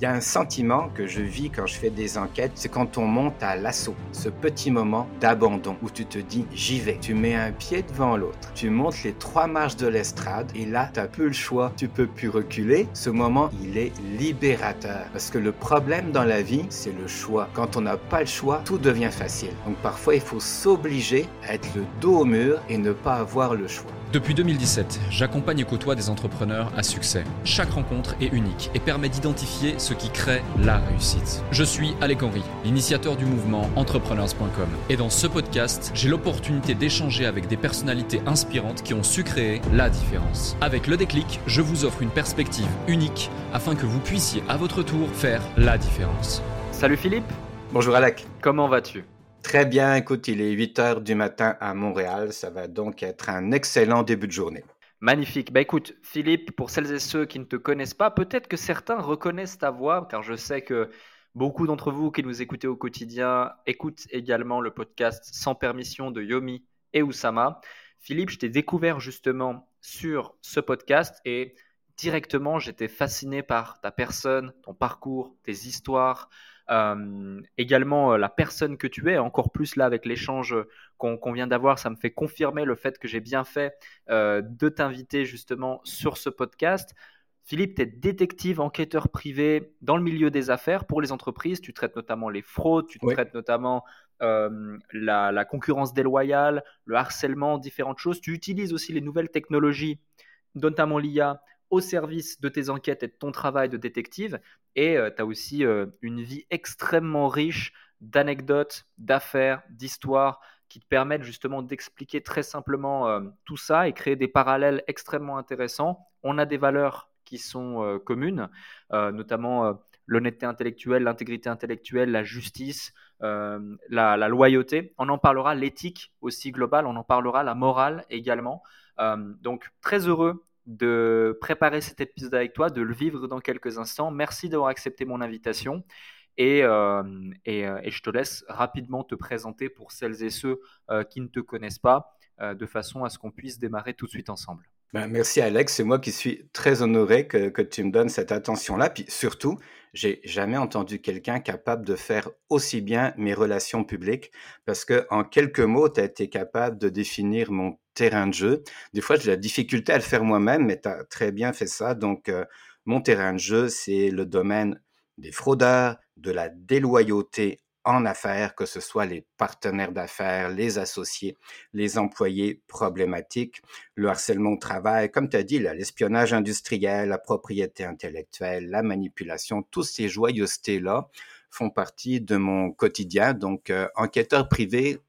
Il y a un sentiment que je vis quand je fais des enquêtes, c'est quand on monte à l'assaut, ce petit moment d'abandon où tu te dis j'y vais. Tu mets un pied devant l'autre, tu montes les trois marches de l'estrade et là, tu n'as plus le choix, tu peux plus reculer. Ce moment, il est libérateur parce que le problème dans la vie, c'est le choix. Quand on n'a pas le choix, tout devient facile. Donc parfois, il faut s'obliger à être le dos au mur et ne pas avoir le choix. Depuis 2017, j'accompagne et côtoie des entrepreneurs à succès. Chaque rencontre est unique et permet d'identifier ce qui crée la réussite. Je suis Alec Henry, l'initiateur du mouvement entrepreneurs.com. Et dans ce podcast, j'ai l'opportunité d'échanger avec des personnalités inspirantes qui ont su créer la différence. Avec le déclic, je vous offre une perspective unique afin que vous puissiez à votre tour faire la différence. Salut Philippe Bonjour Alec. Comment vas-tu? Très bien, écoute, il est 8 heures du matin à Montréal. Ça va donc être un excellent début de journée. Magnifique. Bah écoute, Philippe, pour celles et ceux qui ne te connaissent pas, peut-être que certains reconnaissent ta voix, car je sais que beaucoup d'entre vous qui nous écoutez au quotidien écoutent également le podcast Sans permission de Yomi et Oussama. Philippe, je t'ai découvert justement sur ce podcast et directement, j'étais fasciné par ta personne, ton parcours, tes histoires, euh, également, euh, la personne que tu es, encore plus là avec l'échange qu'on vient d'avoir, ça me fait confirmer le fait que j'ai bien fait euh, de t'inviter justement sur ce podcast. Philippe, tu es détective, enquêteur privé dans le milieu des affaires pour les entreprises. Tu traites notamment les fraudes, tu traites notamment la, la, concurrence déloyale, le harcèlement, différentes choses. Tu utilises aussi les nouvelles technologies, notamment l'IA, au service de tes enquêtes et de ton travail de détective. Et euh, tu as aussi euh, une vie extrêmement riche d'anecdotes, d'affaires, d'histoires qui te permettent justement d'expliquer très simplement euh, tout ça et créer des parallèles extrêmement intéressants. On a des valeurs qui sont communes, notamment l'honnêteté intellectuelle, l'intégrité intellectuelle, la justice, la, la, loyauté. On en parlera, l'éthique aussi globale, on en parlera, la morale également. donc très heureux de préparer cet épisode avec toi, de le vivre dans quelques instants. Merci d'avoir accepté mon invitation. Et, euh, euh, et, je te laisse rapidement te présenter pour celles et ceux euh, qui ne te connaissent pas, de façon à ce qu'on puisse démarrer tout de suite ensemble. Ben, merci Alex, c'est moi qui suis très honoré que, que tu me donnes cette attention-là. Puis surtout, j'ai jamais entendu quelqu'un capable de faire aussi bien mes relations publiques parce que en quelques mots, tu as été capable de définir mon terrain de jeu. Des fois, j'ai la difficulté à le faire moi-même, mais tu as très bien fait ça. Donc, euh, mon terrain de jeu, c'est le domaine des fraudeurs, de la déloyauté en affaires, que ce soit les partenaires d'affaires, les associés, les employés problématiques, le harcèlement au travail, comme tu as dit, l'espionnage industriel, la propriété intellectuelle, la manipulation, tous ces joyeusetés-là font partie de mon quotidien. Donc, euh, enquêteur privé,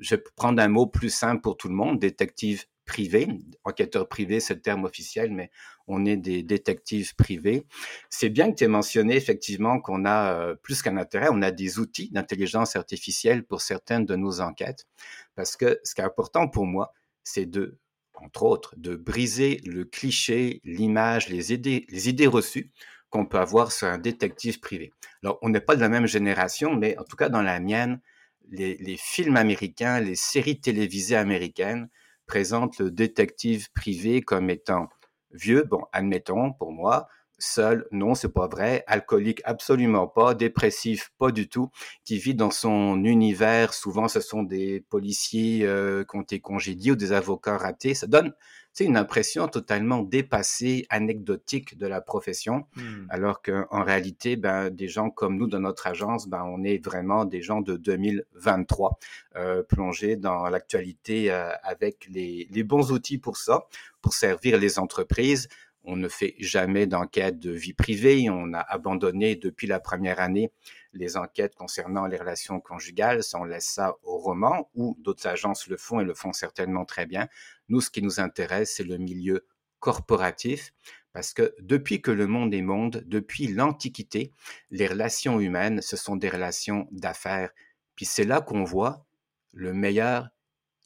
je vais prendre un mot plus simple pour tout le monde, détective privé. Enquêteur privé, c'est le terme officiel, mais on est des détectives privés. C'est bien que tu aies mentionné effectivement qu'on a euh, plus qu'un intérêt, on a des outils d'intelligence artificielle pour certaines de nos enquêtes, parce que ce qui est important pour moi, c'est de, entre autres, de briser le cliché, l'image, les idées, les idées reçues qu'on peut avoir sur un détective privé. Alors, on n'est pas de la même génération, mais en tout cas dans la mienne, les, films américains, les séries télévisées américaines présentent le détective privé comme étant vieux, bon, admettons pour moi, seul, non, c'est pas vrai, alcoolique absolument pas, dépressif pas du tout, qui vit dans son univers, souvent ce sont des policiers euh, qui ont été congédiés ou des avocats ratés, ça donne c'est une impression totalement dépassée, anecdotique de la profession, mmh. alors qu'en réalité, ben, des gens comme nous dans notre agence, ben, on est vraiment des gens de 2023, euh, plongés dans l'actualité euh, avec les, les bons outils pour ça, pour servir les entreprises, on ne fait jamais d'enquête de vie privée. On a abandonné depuis la première année les enquêtes concernant les relations conjugales. on laisse ça au roman, ou d'autres agences le font et le font certainement très bien. Nous, ce qui nous intéresse, c'est le milieu corporatif, parce que depuis que le monde est monde, depuis l'Antiquité, les relations humaines, ce sont des relations d'affaires. Puis c'est là qu'on voit le meilleur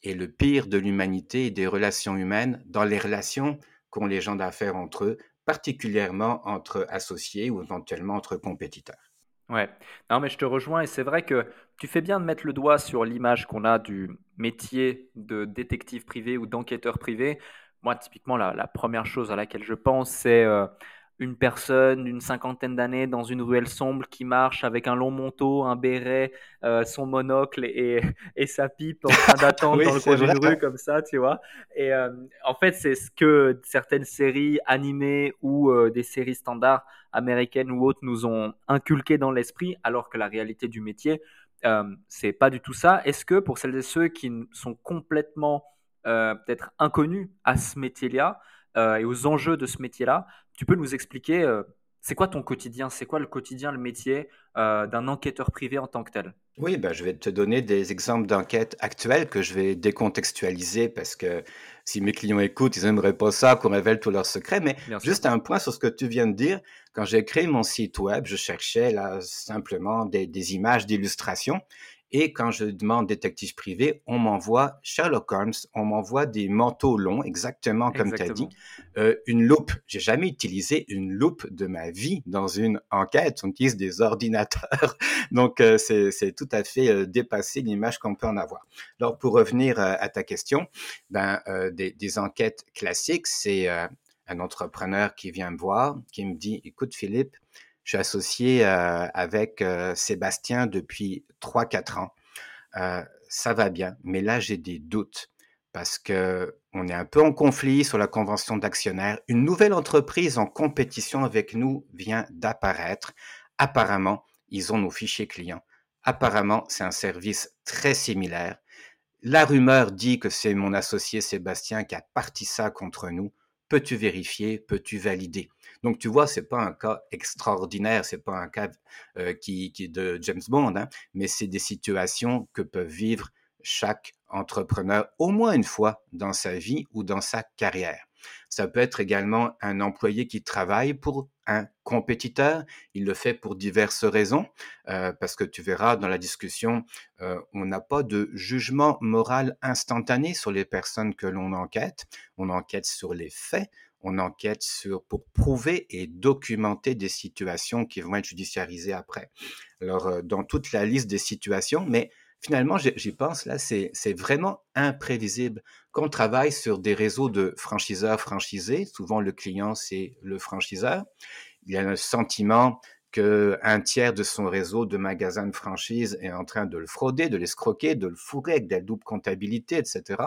et le pire de l'humanité et des relations humaines dans les relations qu'ont les gens d'affaires entre eux, particulièrement entre associés ou éventuellement entre compétiteurs. Ouais, non mais je te rejoins et c'est vrai que tu fais bien de mettre le doigt sur l'image qu'on a du métier de détective privé ou d'enquêteur privé. Moi, typiquement, la, première chose à laquelle je pense, c'est euh, une personne d'une cinquantaine d'années dans une ruelle sombre qui marche avec un long manteau, un béret, euh, son monocle et, et, sa pipe en train d'attendre dans le coin d'une rue comme ça, tu vois. Et euh, en fait, c'est ce que certaines séries animées ou euh, des séries standards américaines ou autres nous ont inculqué dans l'esprit, alors que la réalité du métier, c'est pas du tout ça. Est-ce que pour celles et ceux qui sont complètement peut-être inconnus à ce métier-là et aux enjeux de ce métier-là, tu peux nous expliquer, euh, c'est quoi ton quotidien C'est quoi le quotidien, le métier euh, d'un enquêteur privé en tant que tel? Oui, ben, je vais te donner des exemples d'enquêtes actuelles que je vais décontextualiser parce que si mes clients écoutent, ils n'aimeraient pas ça qu'on révèle tous leurs secrets. Mais juste un point sur ce que tu viens de dire. Quand j'ai créé mon site web, je cherchais là simplement des, des images d'illustration et quand je demande détective privé, on m'envoie Sherlock Holmes, on m'envoie des manteaux longs, exactement comme tu as dit. Euh, une loupe, j'ai jamais utilisé une loupe de ma vie dans une enquête. On utilise des ordinateurs. Donc, euh, c'est tout à fait euh, dépassé l'image qu'on peut en avoir. Alors, pour revenir à ta question, ben, des, des, enquêtes classiques, c'est un entrepreneur qui vient me voir, qui me dit, écoute Philippe, je suis associé avec Sébastien depuis 3-4 ans. Ça va bien, mais là j'ai des doutes parce que on est un peu en conflit sur la convention d'actionnaires. Une nouvelle entreprise en compétition avec nous vient d'apparaître. Apparemment, ils ont nos fichiers clients. Apparemment, c'est un service très similaire. La rumeur dit que c'est mon associé Sébastien qui a parti ça contre nous. Peux-tu vérifier Peux-tu valider? Donc, tu vois, c'est pas un cas extraordinaire, c'est pas un cas euh, qui, qui de James Bond, hein, mais c'est des situations que peuvent vivre chaque entrepreneur au moins une fois dans sa vie ou dans sa carrière. Ça peut être également un employé qui travaille pour un compétiteur. Il le fait pour diverses raisons, euh, parce que tu verras dans la discussion, euh, on n'a pas de jugement moral instantané sur les personnes que l'on enquête. On enquête sur les faits, on enquête sur, pour prouver et documenter des situations qui vont être judiciarisées après. Alors, euh, dans toute la liste des situations, mais finalement, j'y pense, là, c'est vraiment imprévisible. Quand on travaille sur des réseaux de franchiseurs franchisés, souvent le client, c'est le franchiseur, il a un sentiment qu'un tiers de son réseau de magasins de franchise est en train de le frauder, de l'escroquer, de le fourrer avec de la double comptabilité, etc.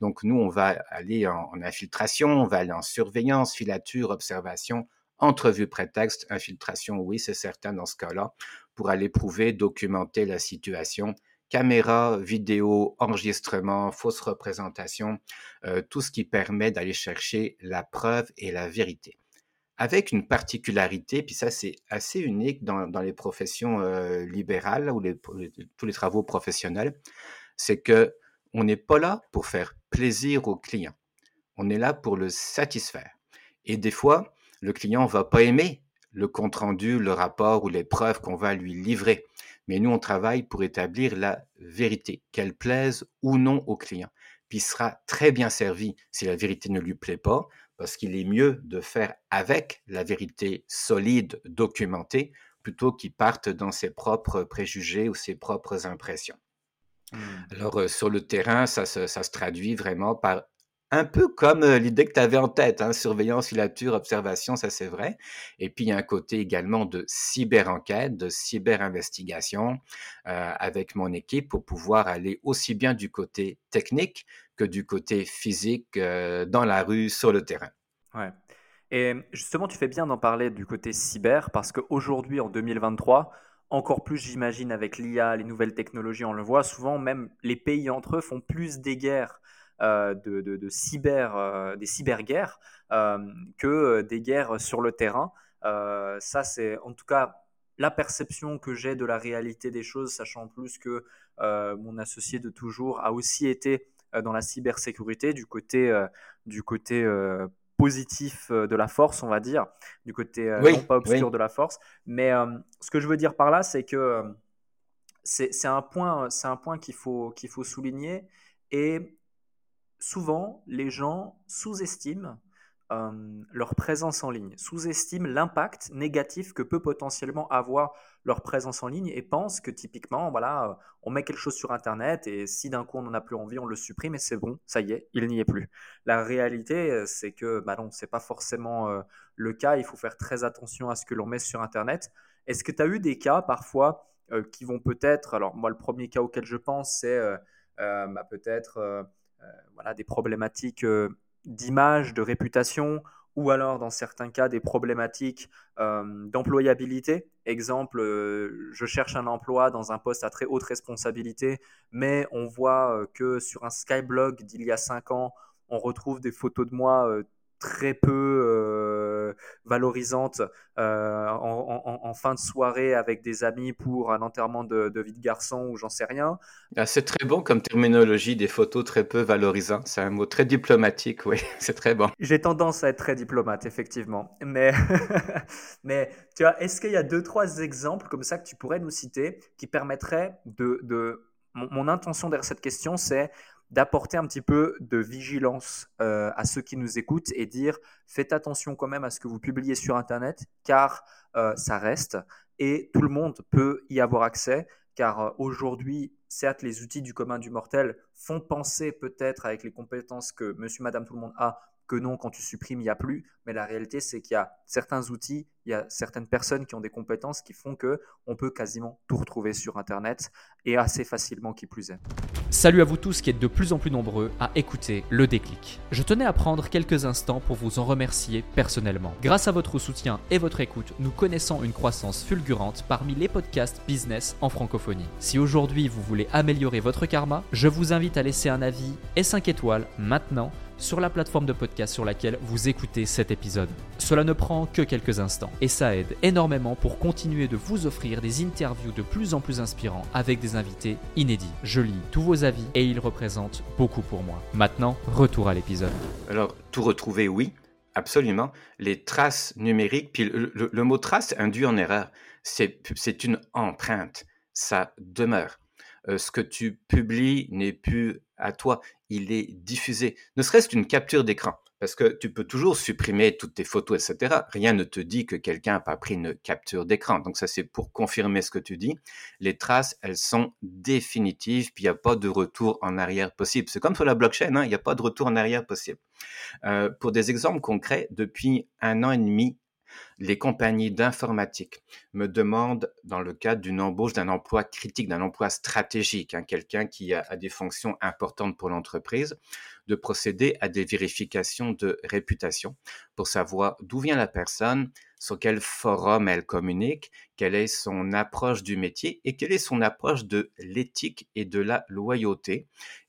Donc nous, on va aller en, infiltration, on va aller en surveillance, filature, observation, entrevue prétexte, infiltration, oui, c'est certain dans ce cas-là, pour aller prouver, documenter la situation, caméra, vidéo, enregistrement, fausse représentation, euh, tout ce qui permet d'aller chercher la preuve et la vérité avec une particularité, puis ça c'est assez unique dans, dans les professions euh, libérales ou tous les travaux professionnels, c'est que on n'est pas là pour faire plaisir au client, on est là pour le satisfaire. Et des fois, le client va pas aimer le compte rendu, le rapport ou les preuves qu'on va lui livrer. Mais nous, on travaille pour établir la vérité, qu'elle plaise ou non au client. Puis il sera très bien servi si la vérité ne lui plaît pas, parce qu'il est mieux de faire avec la vérité solide, documentée, plutôt qu'il parte dans ses propres préjugés ou ses propres impressions. Mmh. Alors, euh, sur le terrain, ça, ça, se traduit vraiment par un peu comme l'idée que tu avais en tête, hein, surveillance, filature, observation, ça c'est vrai. Et puis il y a un côté également de cyber-enquête, de cyber-investigation avec mon équipe pour pouvoir aller aussi bien du côté technique que du côté physique dans la rue, sur le terrain. Ouais. Et justement, tu fais bien d'en parler du côté cyber parce qu'aujourd'hui, en 2023, encore plus, j'imagine, avec l'IA, les nouvelles technologies, on le voit souvent, même les pays entre eux font plus des guerres euh, de, cyber, euh, des cyberguerres euh, que des guerres sur le terrain. ça, c'est en tout cas la perception que j'ai de la réalité des choses, sachant plus que mon associé de toujours a aussi été dans la cybersécurité du côté, du côté positif de la force, on va dire, du côté non pas obscur de la force. Mais ce que je veux dire par là, c'est que c'est un point, c'est un point qu'il faut qu'il faut souligner et souvent, les gens sous-estiment leur présence en ligne, sous-estiment l'impact négatif que peut potentiellement avoir leur présence en ligne et pensent que typiquement, voilà, on met quelque chose sur Internet et si d'un coup on n'en a plus envie, on le supprime et c'est bon, ça y est, il n'y est plus. La réalité, c'est que bah non, c'est pas forcément le cas. Il faut faire très attention à ce que l'on met sur Internet. Est-ce que tu as eu des cas parfois qui vont peut-être, alors moi le premier cas auquel je pense, c'est bah, peut-être voilà, des problématiques d'image, de réputation, ou alors dans certains cas des problématiques euh, d'employabilité. Exemple, euh, je cherche un emploi dans un poste à très haute responsabilité, mais on voit euh, que sur un Skyblog d'il y a 5 ans, on retrouve des photos de moi très peu euh, valorisante euh, en, fin de soirée avec des amis pour un enterrement de, vie de garçon ou j'en sais rien. Ah, c'est très bon comme terminologie, des photos très peu valorisantes. C'est un mot très diplomatique, oui, c'est très bon. J'ai tendance à être très diplomate, effectivement. Mais, mais tu vois, est-ce qu'il y a deux, trois exemples comme ça que tu pourrais nous citer qui permettraient de... de... mon intention derrière cette question, c'est d'apporter un petit peu de vigilance euh, à ceux qui nous écoutent et dire faites attention quand même à ce que vous publiez sur Internet car euh, ça reste et tout le monde peut y avoir accès car euh, aujourd'hui, certes, les outils du commun du mortel font penser peut-être avec les compétences que monsieur, madame, tout le monde a que non, quand tu supprimes, il n'y a plus. Mais la réalité, c'est qu'il y a certains outils, il y a certaines personnes qui ont des compétences qui font que on peut quasiment tout retrouver sur Internet et assez facilement qui plus est. Salut à vous tous qui êtes de plus en plus nombreux à écouter le déclic. Je tenais à prendre quelques instants pour vous en remercier personnellement. Grâce à votre soutien et votre écoute, nous connaissons une croissance fulgurante parmi les podcasts business en francophonie. Si aujourd'hui vous voulez améliorer votre karma, je vous invite à laisser un avis et 5 étoiles maintenant sur la plateforme de podcast sur laquelle vous écoutez cet épisode. Cela ne prend que quelques instants et ça aide énormément pour continuer de vous offrir des interviews de plus en plus inspirants avec des invités inédits. Je lis tous vos avis et ils représentent beaucoup pour moi. Maintenant, retour à l'épisode. Alors, tout retrouver, oui, absolument. Les traces numériques, puis le, mot trace induit en erreur. C'est une empreinte, ça demeure. Euh, ce que tu publies n'est plus à toi, il est diffusé. Ne serait-ce qu'une capture d'écran, parce que tu peux toujours supprimer toutes tes photos, etc. Rien ne te dit que quelqu'un n'a pas pris une capture d'écran. Donc ça, c'est pour confirmer ce que tu dis. Les traces, elles sont définitives, puis il n'y a pas de retour en arrière possible. C'est comme sur la blockchain, hein, il n'y a pas de retour en arrière possible. Euh, pour des exemples concrets, depuis un an et demi, les compagnies d'informatique me demandent, dans le cadre d'une embauche d'un emploi critique, d'un emploi stratégique, hein, quelqu'un qui a, des fonctions importantes pour l'entreprise, de procéder à des vérifications de réputation pour savoir d'où vient la personne, sur quel forum elle communique, quelle est son approche du métier et quelle est son approche de l'éthique et de la loyauté,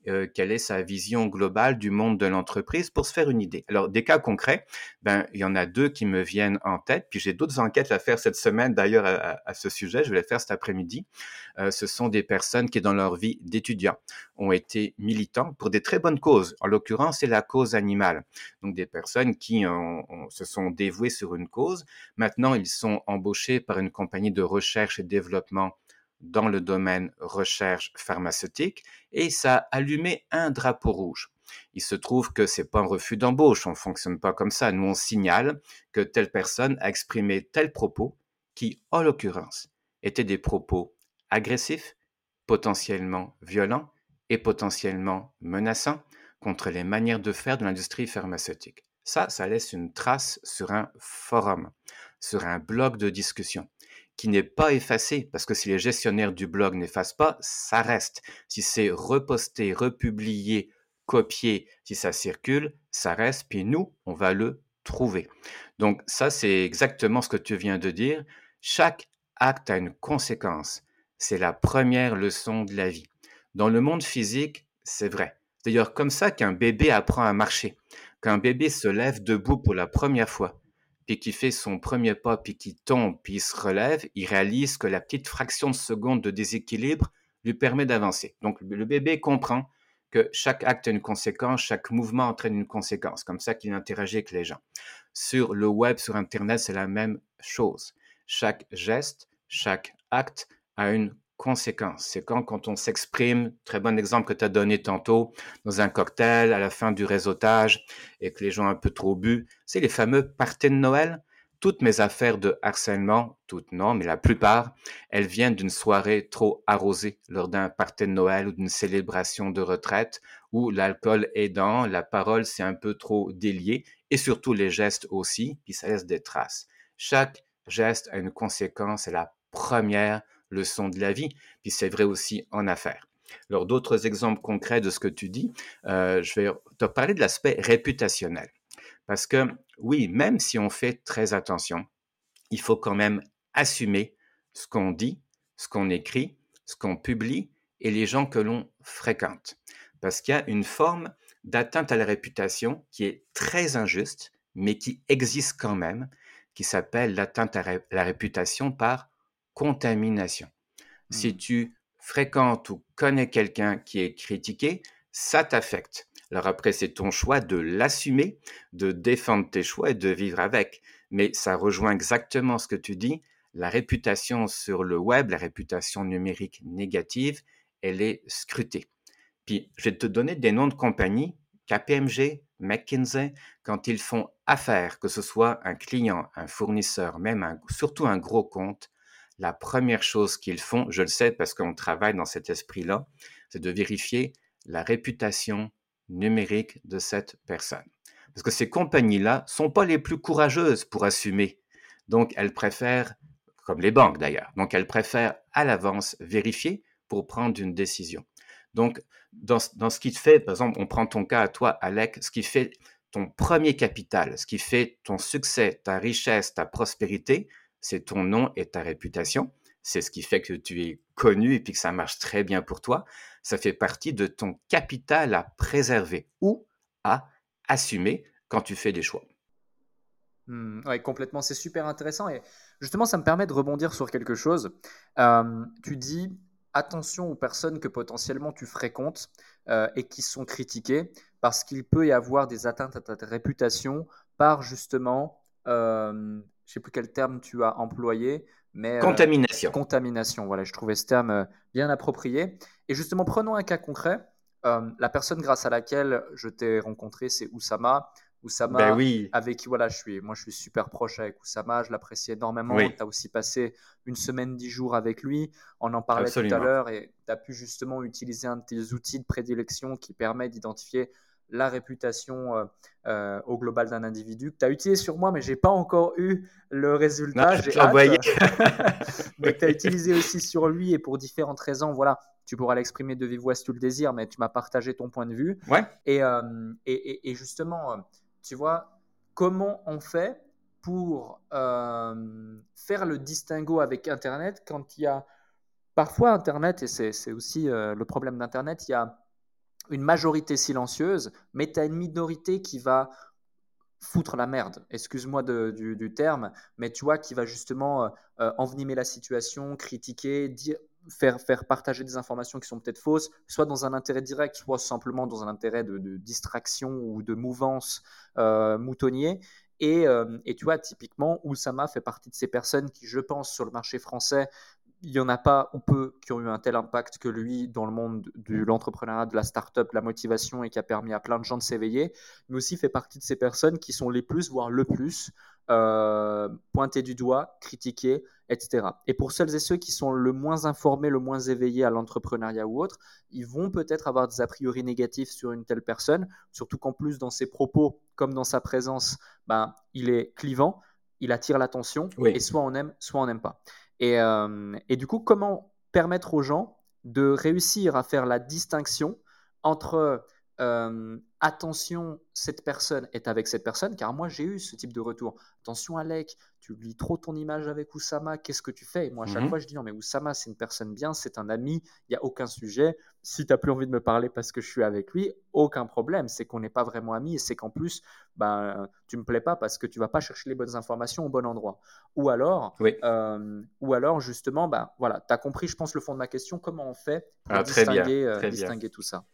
euh, quelle est sa vision globale du monde de l'entreprise pour se faire une idée. Alors, des cas concrets, ben, il y en a deux qui me viennent en tête, puis j'ai d'autres enquêtes à faire cette semaine d'ailleurs à, ce sujet, je vais les faire cet après-midi. Euh, ce sont des personnes qui, dans leur vie d'étudiant, ont été militants pour des très bonnes causes. En l'occurrence, c'est la cause animale. Donc, des personnes qui se sont dévouées sur une cause. Maintenant, ils sont embauchés par une compagnie de recherche et développement dans le domaine recherche pharmaceutique et ça a allumé un drapeau rouge. Il se trouve que c'est pas un refus d'embauche, on fonctionne pas comme ça. Nous, on signale que telle personne a exprimé tel propos qui, en l'occurrence, étaient des propos agressifs, potentiellement violents et potentiellement menaçants contre les manières de faire de l'industrie pharmaceutique. Ça, ça laisse une trace sur un forum, sur un blog de discussion qui n'est pas effacé, parce que si les gestionnaires du blog n'effacent pas, ça reste. Si c'est reposté, republié, copié, si ça circule, ça reste, puis nous, on va le trouver. Donc ça, c'est exactement ce que tu viens de dire. Chaque acte a une conséquence. C'est la première leçon de la vie. Dans le monde physique, c'est vrai. D'ailleurs, comme ça qu'un bébé apprend à marcher. Quand un bébé se lève debout pour la première fois, puis qui fait son premier pas, puis qui tombe, puis il se relève, il réalise que la petite fraction de seconde de déséquilibre lui permet d'avancer. Donc le bébé comprend que chaque acte a une conséquence, chaque mouvement entraîne une conséquence, comme ça qu'il interagit avec les gens. Sur le web, sur Internet, c'est la même chose. Chaque geste, chaque acte a une conséquences. C'est quand, quand on s'exprime, très bon exemple que tu as donné tantôt, dans un cocktail, à la fin du réseautage, et que les gens un peu trop bu, c'est les fameux parties de Noël. Toutes mes affaires de harcèlement, toutes non, mais la plupart, elles viennent d'une soirée trop arrosée lors d'un party de Noël ou d'une célébration de retraite où l'alcool aidant, la parole c'est un peu trop déliée et surtout les gestes aussi, puis ça laisse des traces. Chaque geste a une conséquence, c'est la première leçon de la vie, puis c'est vrai aussi en affaires. Alors d'autres exemples concrets de ce que tu dis, euh, je vais te parler de l'aspect réputationnel. Parce que oui, même si on fait très attention, il faut quand même assumer ce qu'on dit, ce qu'on écrit, ce qu'on publie et les gens que l'on fréquente. Parce qu'il y a une forme d'atteinte à la réputation qui est très injuste, mais qui existe quand même, qui s'appelle l'atteinte à la réputation par contamination. Si mmh. tu fréquentes ou connais quelqu'un qui est critiqué, ça t'affecte. Alors après, c'est ton choix de l'assumer, de défendre tes choix et de vivre avec. Mais ça rejoint exactement ce que tu dis. La réputation sur le web, la réputation numérique négative, elle est scrutée. Puis, je vais te donner des noms de compagnies, KPMG, McKinsey, quand ils font affaire, que ce soit un client, un fournisseur, même surtout un gros compte, la première chose qu'ils font, je le sais parce qu'on travaille dans cet esprit-là, c'est de vérifier la réputation numérique de cette personne. Parce que ces compagnies-là sont pas les plus courageuses pour assumer. Donc, elles préfèrent, comme les banques d'ailleurs, donc elles préfèrent à l'avance vérifier pour prendre une décision. Donc, dans, dans, ce qui te fait, par exemple, on prend ton cas à toi, Alec, ce qui fait ton premier capital, ce qui fait ton succès, ta richesse, ta prospérité, c'est ton nom et ta réputation. C'est ce qui fait que tu es connu et puis que ça marche très bien pour toi. Ça fait partie de ton capital à préserver ou à assumer quand tu fais des choix. Mmh, oui, complètement. C'est super intéressant. Et justement, ça me permet de rebondir sur quelque chose. Tu dis attention aux personnes que potentiellement tu fréquentes euh, et qui sont critiquées parce qu'il peut y avoir des atteintes à ta réputation par justement je sais plus quel terme tu as employé, mais euh, contamination. contamination, voilà, je trouvais ce terme euh, bien approprié. Et justement, prenons un cas concret. Euh, la personne grâce à laquelle je t'ai rencontré, c'est Oussama. Oussama, ben oui. avec qui voilà, je suis, moi je suis super proche avec Oussama, je l'apprécie énormément. Tu as aussi passé une semaine, dix jours avec lui. On en parlait tout à l'heure et tu as pu justement utiliser un de tes outils de prédilection qui permet d'identifier la réputation euh, euh, au global d'un individu que tu as utilisé sur moi, mais j'ai pas encore eu le résultat. J'ai envoyé. mais tu as utilisé aussi sur lui et pour différentes raisons. Voilà, tu pourras l'exprimer de vive voix si tu le désires, mais tu m'as partagé ton point de vue. Ouais. Et, euh, et, et, justement, tu vois, comment on fait pour faire le distinguo avec Internet quand il y a parfois Internet, et c'est aussi le problème d'Internet, il y a une majorité silencieuse, mais tu as une minorité qui va foutre la merde, excuse-moi du, terme, mais tu vois, qui va justement euh, euh, envenimer la situation, critiquer, dire, faire, faire partager des informations qui sont peut-être fausses, soit dans un intérêt direct, soit simplement dans un intérêt de, distraction ou de mouvance euh, moutonnier. Et, et, tu vois, typiquement, Oussama fait partie de ces personnes qui, je pense, sur le marché français, il n'y en a pas ou peu qui ont eu un tel impact que lui dans le monde de l'entrepreneuriat, de la start-up, de la motivation et qui a permis à plein de gens de s'éveiller, mais aussi fait partie de ces personnes qui sont les plus, voire le plus, euh, pointées du doigt, critiquées, etc. Et pour celles et ceux qui sont le moins informés, le moins éveillés à l'entrepreneuriat ou autre, ils vont peut-être avoir des a priori négatifs sur une telle personne, surtout qu'en plus dans ses propos comme dans sa présence, ben, il est clivant, il attire l'attention, et soit on aime, soit on n'aime pas. Euh, et, du coup, comment permettre aux gens de réussir à faire la distinction entre euh, attention, cette personne est avec cette personne, car moi j'ai eu ce type de retour. Attention Alec, tu lis trop ton image avec Oussama, qu'est-ce que tu fais? Moi à chaque mhm. fois je dis non mais Oussama c'est une personne bien, c'est un ami, il n'y a aucun sujet. Si tu n'as plus envie de me parler parce que je suis avec lui, aucun problème, c'est qu'on n'est pas vraiment amis et c'est qu'en plus ben, tu me plais pas parce que tu vas pas chercher les bonnes informations au bon endroit. Ou alors, euh, ou alors justement, ben, voilà, tu as compris je pense le fond de ma question, comment on fait pour ah, distinguer, euh, distinguer tout ça?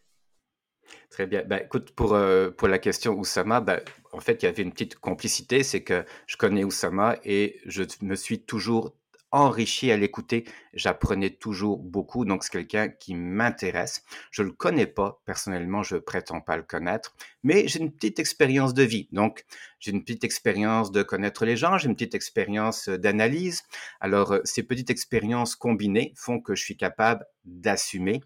Très bien. Bah, écoute, pour, euh, pour la question Oussama, bah, en fait, il y avait une petite complicité, c'est que je connais Oussama et je me suis toujours enrichi à l'écouter. J'apprenais toujours beaucoup, donc c'est quelqu'un qui m'intéresse. Je le connais pas personnellement, je prétends pas le connaître, mais j'ai une petite expérience de vie. Donc j'ai une petite expérience de connaître les gens, j'ai une petite expérience d'analyse. Alors euh, ces petites expériences combinées font que je suis capable d'assumer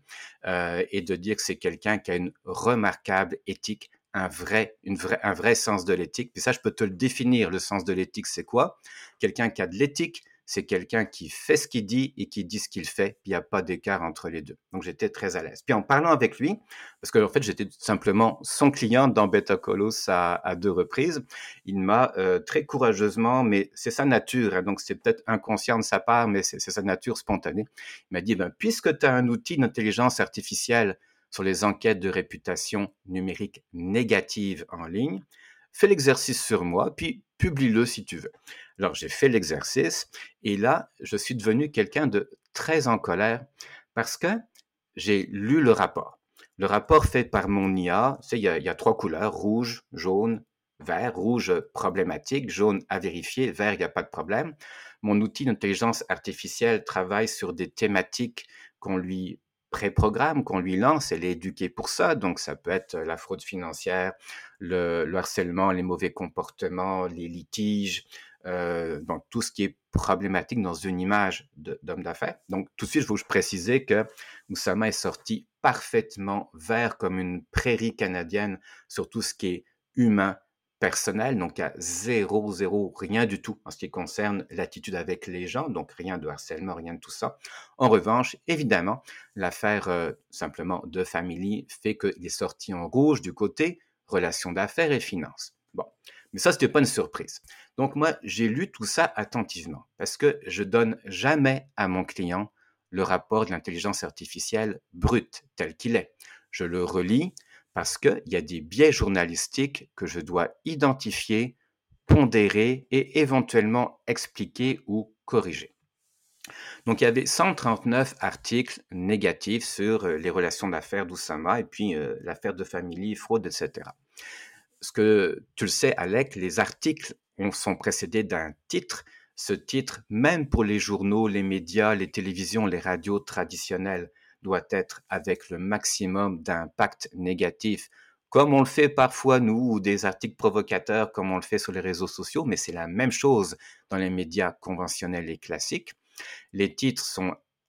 euh, et de dire que c'est quelqu'un qui a une remarquable éthique un vrai, une vraie, un vrai sens de l'éthique. Puis ça, je peux te le définir. Le sens de l'éthique, c'est quoi? Quelqu'un qui a de l'éthique, c'est quelqu'un qui fait ce qu'il dit et qui dit ce qu'il fait. Il n'y a pas d'écart entre les deux. Donc j'étais très à l'aise. Puis en parlant avec lui, parce que en fait j'étais tout simplement son client dans Beta Colos à, deux reprises, il m'a euh, très courageusement, mais c'est sa nature, hein, donc c'est peut-être inconscient de sa part, mais c'est sa nature spontanée. Il m'a dit, ben, puisque tu as un outil d'intelligence artificielle sur les enquêtes de réputation numérique négative en ligne, fais l'exercice sur moi, puis publie-le si tu veux. Alors j'ai fait l'exercice et là, je suis devenu quelqu'un de très en colère parce que j'ai lu le rapport. Le rapport fait par mon IA, il y, a, il y a trois couleurs, rouge, jaune, vert, rouge problématique, jaune à vérifier, vert, il n'y a pas de problème. Mon outil d'intelligence artificielle travaille sur des thématiques qu'on lui pré-programme qu'on lui lance, elle est éduquée pour ça. Donc, ça peut être la fraude financière, le, harcèlement, les mauvais comportements, les litiges, euh, donc tout ce qui est problématique dans une image d'homme d'affaires. Donc, tout de suite, je veux préciser que Oussama est sorti parfaitement vert comme une prairie canadienne sur tout ce qui est humain, personnel, donc à zéro, zéro, rien du tout en ce qui concerne l'attitude avec les gens, donc rien de harcèlement, rien de tout ça. En revanche, évidemment, l'affaire euh, simplement de Family fait qu'il est sorti en rouge du côté relations d'affaires et finances. Bon, mais ça, c'était pas une surprise. Donc moi, j'ai lu tout ça attentivement parce que je donne jamais à mon client le rapport de l'intelligence artificielle brut tel qu'il est. Je le relis, parce qu'il y a des biais journalistiques que je dois identifier, pondérer et éventuellement expliquer ou corriger. Donc il y avait 139 articles négatifs sur euh, les relations d'affaires d'Oussama et puis euh, l'affaire de famille, fraude, etc. Ce que tu le sais, Alec, les articles sont précédés d'un titre. Ce titre, même pour les journaux, les médias, les télévisions, les radios traditionnelles, doit être avec le maximum d'impact négatif, comme on le fait parfois nous, ou des articles provocateurs, comme on le fait sur les réseaux sociaux, mais c'est la même chose dans les médias conventionnels et classiques. Les titres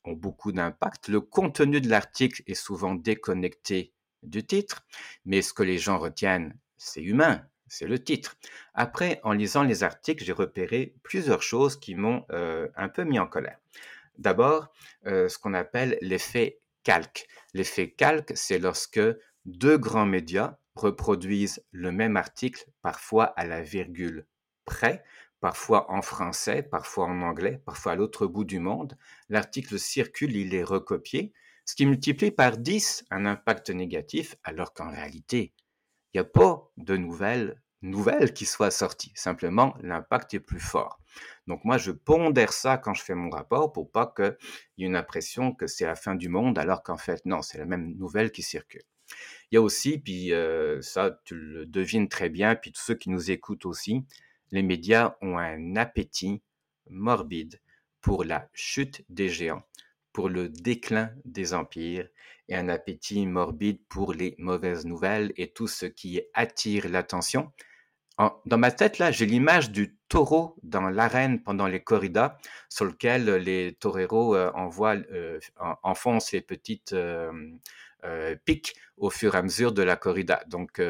ont beaucoup d'impact. Le contenu de l'article est souvent déconnecté du titre, mais ce que les gens retiennent, c'est humain, c'est le titre. Après, en lisant les articles, j'ai repéré plusieurs choses qui m'ont euh, un peu mis en colère. D'abord, euh, ce qu'on appelle l'effet calque. L'effet calque, c'est lorsque deux grands médias reproduisent le même article, parfois à la virgule près, parfois en français, parfois en anglais, parfois à l'autre bout du monde. L'article circule, il est recopié, ce qui multiplie par 10 un impact négatif, alors qu'en réalité, il n'y a pas de nouvelles nouvelles qui soient sorties. Simplement, l'impact est plus fort. Donc moi, je pondère ça quand je fais mon rapport pour pas qu'il y ait une impression que c'est la fin du monde, alors qu'en fait, non, c'est la même nouvelle qui circule. Il y a aussi, puis euh, ça, tu le devines très bien, puis tous ceux qui nous écoutent aussi, les médias ont un appétit morbide pour la chute des géants, pour le déclin des empires et un appétit morbide pour les mauvaises nouvelles et tout ce qui attire l'attention. Dans ma tête, là, j'ai l'image du taureau dans l'arène pendant les corridas, sur lequel les toreros euh, envoient, euh, enfoncent les petites euh, piques au fur et à mesure de la corrida. Donc,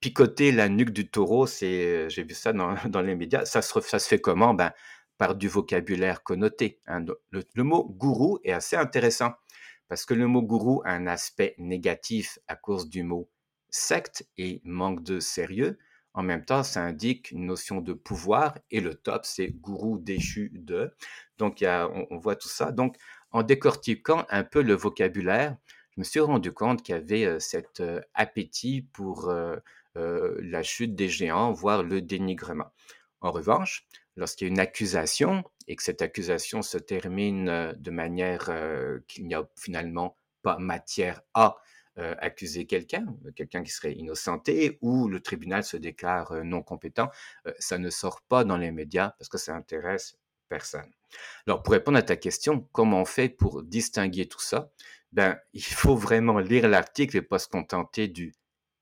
picoter la nuque du taureau, c'est, j'ai vu ça dans, les médias, ça se, ça se fait comment? Ben, Par du vocabulaire connoté. Hein. Le, mot gourou est assez intéressant, parce que le mot gourou a un aspect négatif à cause du mot secte et manque de sérieux en même temps, ça indique une notion de pouvoir et le top, c'est gourou déchu de. Donc, on, voit tout ça. Donc, en décortiquant un peu le vocabulaire, je me suis rendu compte qu'il y avait euh, cet euh, appétit pour euh, la chute des géants, voire le dénigrement. En revanche, lorsqu'il y a une accusation et que cette accusation se termine de manière qu'il n'y a finalement pas matière à euh, accuser quelqu'un, quelqu'un qui serait innocenté, ou le tribunal se déclare euh, non compétent, euh, ça ne sort pas dans les médias parce que ça intéresse personne. Alors, pour répondre à ta question, comment on fait pour distinguer tout ça? Ben, il faut vraiment lire l'article et pas se contenter du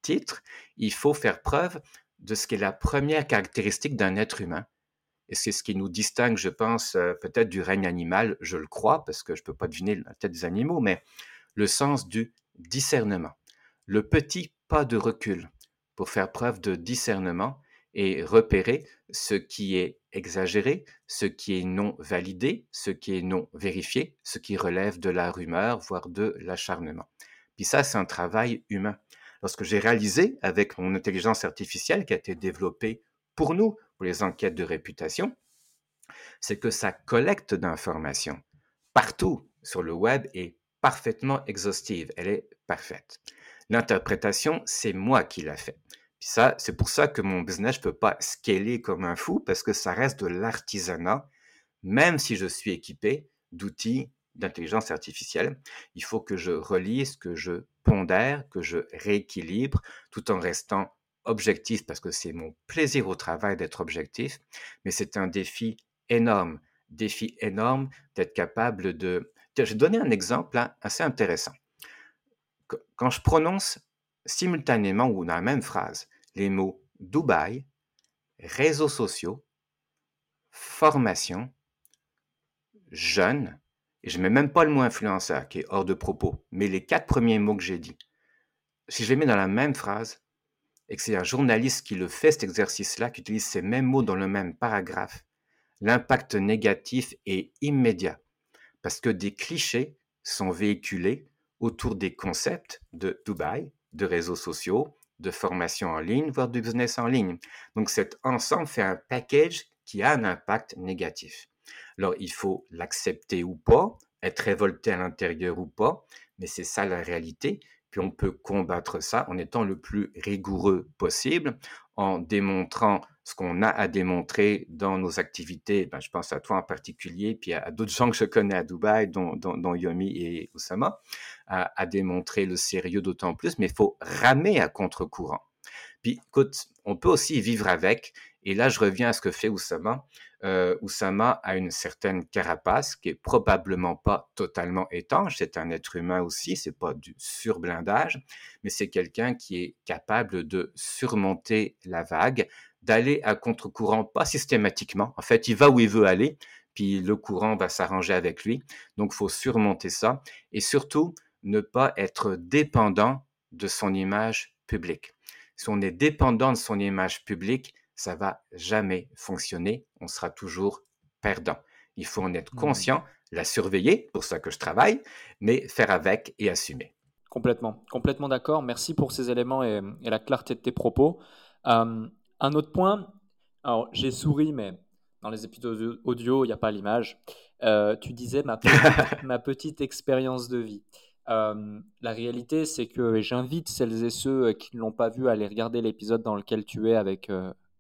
titre. Il faut faire preuve de ce qui est la première caractéristique d'un être humain. Et c'est ce qui nous distingue, je pense, euh, peut-être du règne animal, je le crois, parce que je ne peux pas deviner la tête des animaux, mais le sens du discernement. Le petit pas de recul pour faire preuve de discernement et repérer ce qui est exagéré, ce qui est non validé, ce qui est non vérifié, ce qui relève de la rumeur, voire de l'acharnement. Puis ça, c'est un travail humain. Lorsque j'ai réalisé avec mon intelligence artificielle qui a été développée pour nous, pour les enquêtes de réputation, c'est que sa collecte d'informations partout sur le web est parfaitement exhaustive, elle est parfaite. L'interprétation, c'est moi qui l'a fait. Puis ça, c'est pour ça que mon business, je peux pas scaler comme un fou parce que ça reste de l'artisanat, même si je suis équipé d'outils d'intelligence artificielle. Il faut que je relise, que je pondère, que je rééquilibre, tout en restant objectif parce que c'est mon plaisir au travail d'être objectif, mais c'est un défi énorme, défi énorme d'être capable de... Je vais donner un exemple hein, assez intéressant. Quand je prononce simultanément ou dans la même phrase les mots Dubaï, réseaux sociaux, formation, jeune, et je ne mets même pas le mot influenceur qui est hors de propos, mais les quatre premiers mots que j'ai dit, si je les mets dans la même phrase, et que c'est un journaliste qui le fait, cet exercice-là, qui utilise ces mêmes mots dans le même paragraphe, l'impact négatif est immédiat. Parce que des clichés sont véhiculés autour des concepts de Dubaï, de réseaux sociaux, de formation en ligne, voire de business en ligne. Donc cet ensemble fait un package qui a un impact négatif. Alors il faut l'accepter ou pas, être révolté à l'intérieur ou pas, mais c'est ça la réalité on peut combattre ça en étant le plus rigoureux possible, en démontrant ce qu'on a à démontrer dans nos activités. Ben, je pense à toi en particulier, puis à, d'autres gens que je connais à Dubaï, dont, Yomi et Oussama, à, démontrer le sérieux d'autant plus, mais il faut ramer à contre-courant. Puis écoute, on peut aussi vivre avec, et là je reviens à ce que fait Oussama euh, Oussama a une certaine carapace qui est probablement pas totalement étanche. C'est un être humain aussi, c'est pas du surblindage, mais c'est quelqu'un qui est capable de surmonter la vague, d'aller à contre-courant, pas systématiquement. En fait, il va où il veut aller, puis le courant va s'arranger avec lui. Donc, faut surmonter ça et surtout ne pas être dépendant de son image publique. Si on est dépendant de son image publique, ça va jamais fonctionner. On sera toujours perdant. Il faut en être mmh. conscient, la surveiller, pour ça que je travaille, mais faire avec et assumer. Complètement, complètement d'accord. Merci pour ces éléments et, la clarté de tes propos. un autre point, alors j'ai souri, mais dans les épisodes audio, il n'y a pas l'image. Euh, tu disais ma ma petite expérience de vie la réalité, c'est que j'invite celles et ceux qui ne l'ont pas vu à aller regarder l'épisode dans lequel tu es avec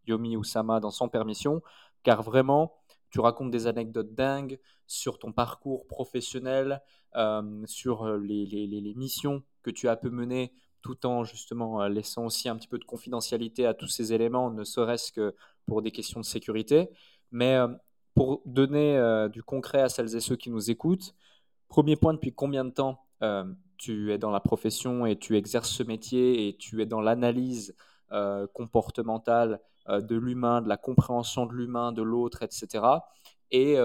Yomi Oussama dans Sans Permission, car vraiment, tu racontes des anecdotes dingues sur ton parcours professionnel, sur les, les, missions que tu as pu mener, tout en justement laissant aussi un petit peu de confidentialité à tous ces éléments, ne serait-ce que pour des questions de sécurité. Mais pour donner du concret à celles et ceux qui nous écoutent, premier point, depuis combien de temps euh, tu es dans la profession et tu exerces ce métier et tu es dans l'analyse euh, comportementale euh, de l'humain, de la compréhension de l'humain, de l'autre, etc. Et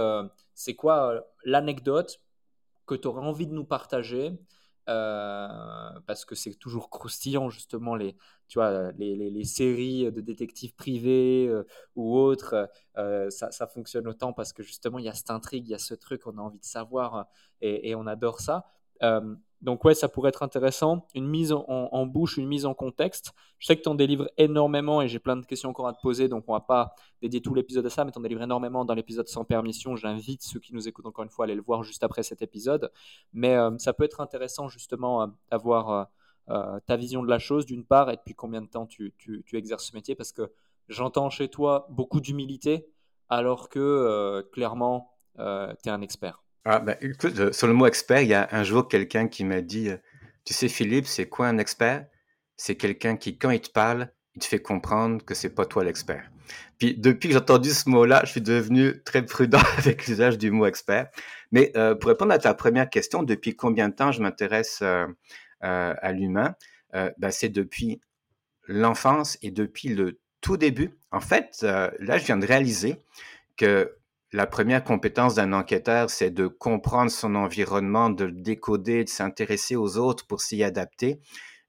c'est quoi l'anecdote que tu aurais envie de nous partager parce que c'est toujours croustillant justement les, tu vois, les, les, séries de détectives privés ou autres, ça, ça, fonctionne autant parce que justement il y a cette intrigue, il y a ce truc, on a envie de savoir et on adore ça. Euh, donc ouais, ça pourrait être intéressant. Une mise en, bouche, une mise en contexte. Je sais que tu en délivres énormément et j'ai plein de questions encore à te poser, donc on va pas dédier tout l'épisode à ça, mais tu en délivres énormément dans l'épisode sans permission. J'invite ceux qui nous écoutent encore une fois à aller le voir juste après cet épisode. Mais euh, ça peut être intéressant justement euh, d'avoir ta vision de la chose d'une part et depuis combien de temps tu, tu exerces ce métier? Parce que j'entends chez toi beaucoup d'humilité alors que clairement tu es un expert. Ah, ben, euh, sur le mot expert, il y a un jour quelqu'un qui m'a dit euh, Tu sais, Philippe, c'est quoi un expert? C'est quelqu'un qui, quand il te parle, il te fait comprendre que c'est pas toi l'expert. Puis depuis que j'ai entendu ce mot-là, je suis devenu très prudent avec l'usage du mot expert. Mais euh, pour répondre à ta première question, depuis combien de temps je m'intéresse à l'humain? Ben, C'est depuis l'enfance et depuis le tout début. En fait, là, je viens de réaliser que la première compétence d'un enquêteur, c'est de comprendre son environnement, de le décoder, de s'intéresser aux autres pour s'y adapter.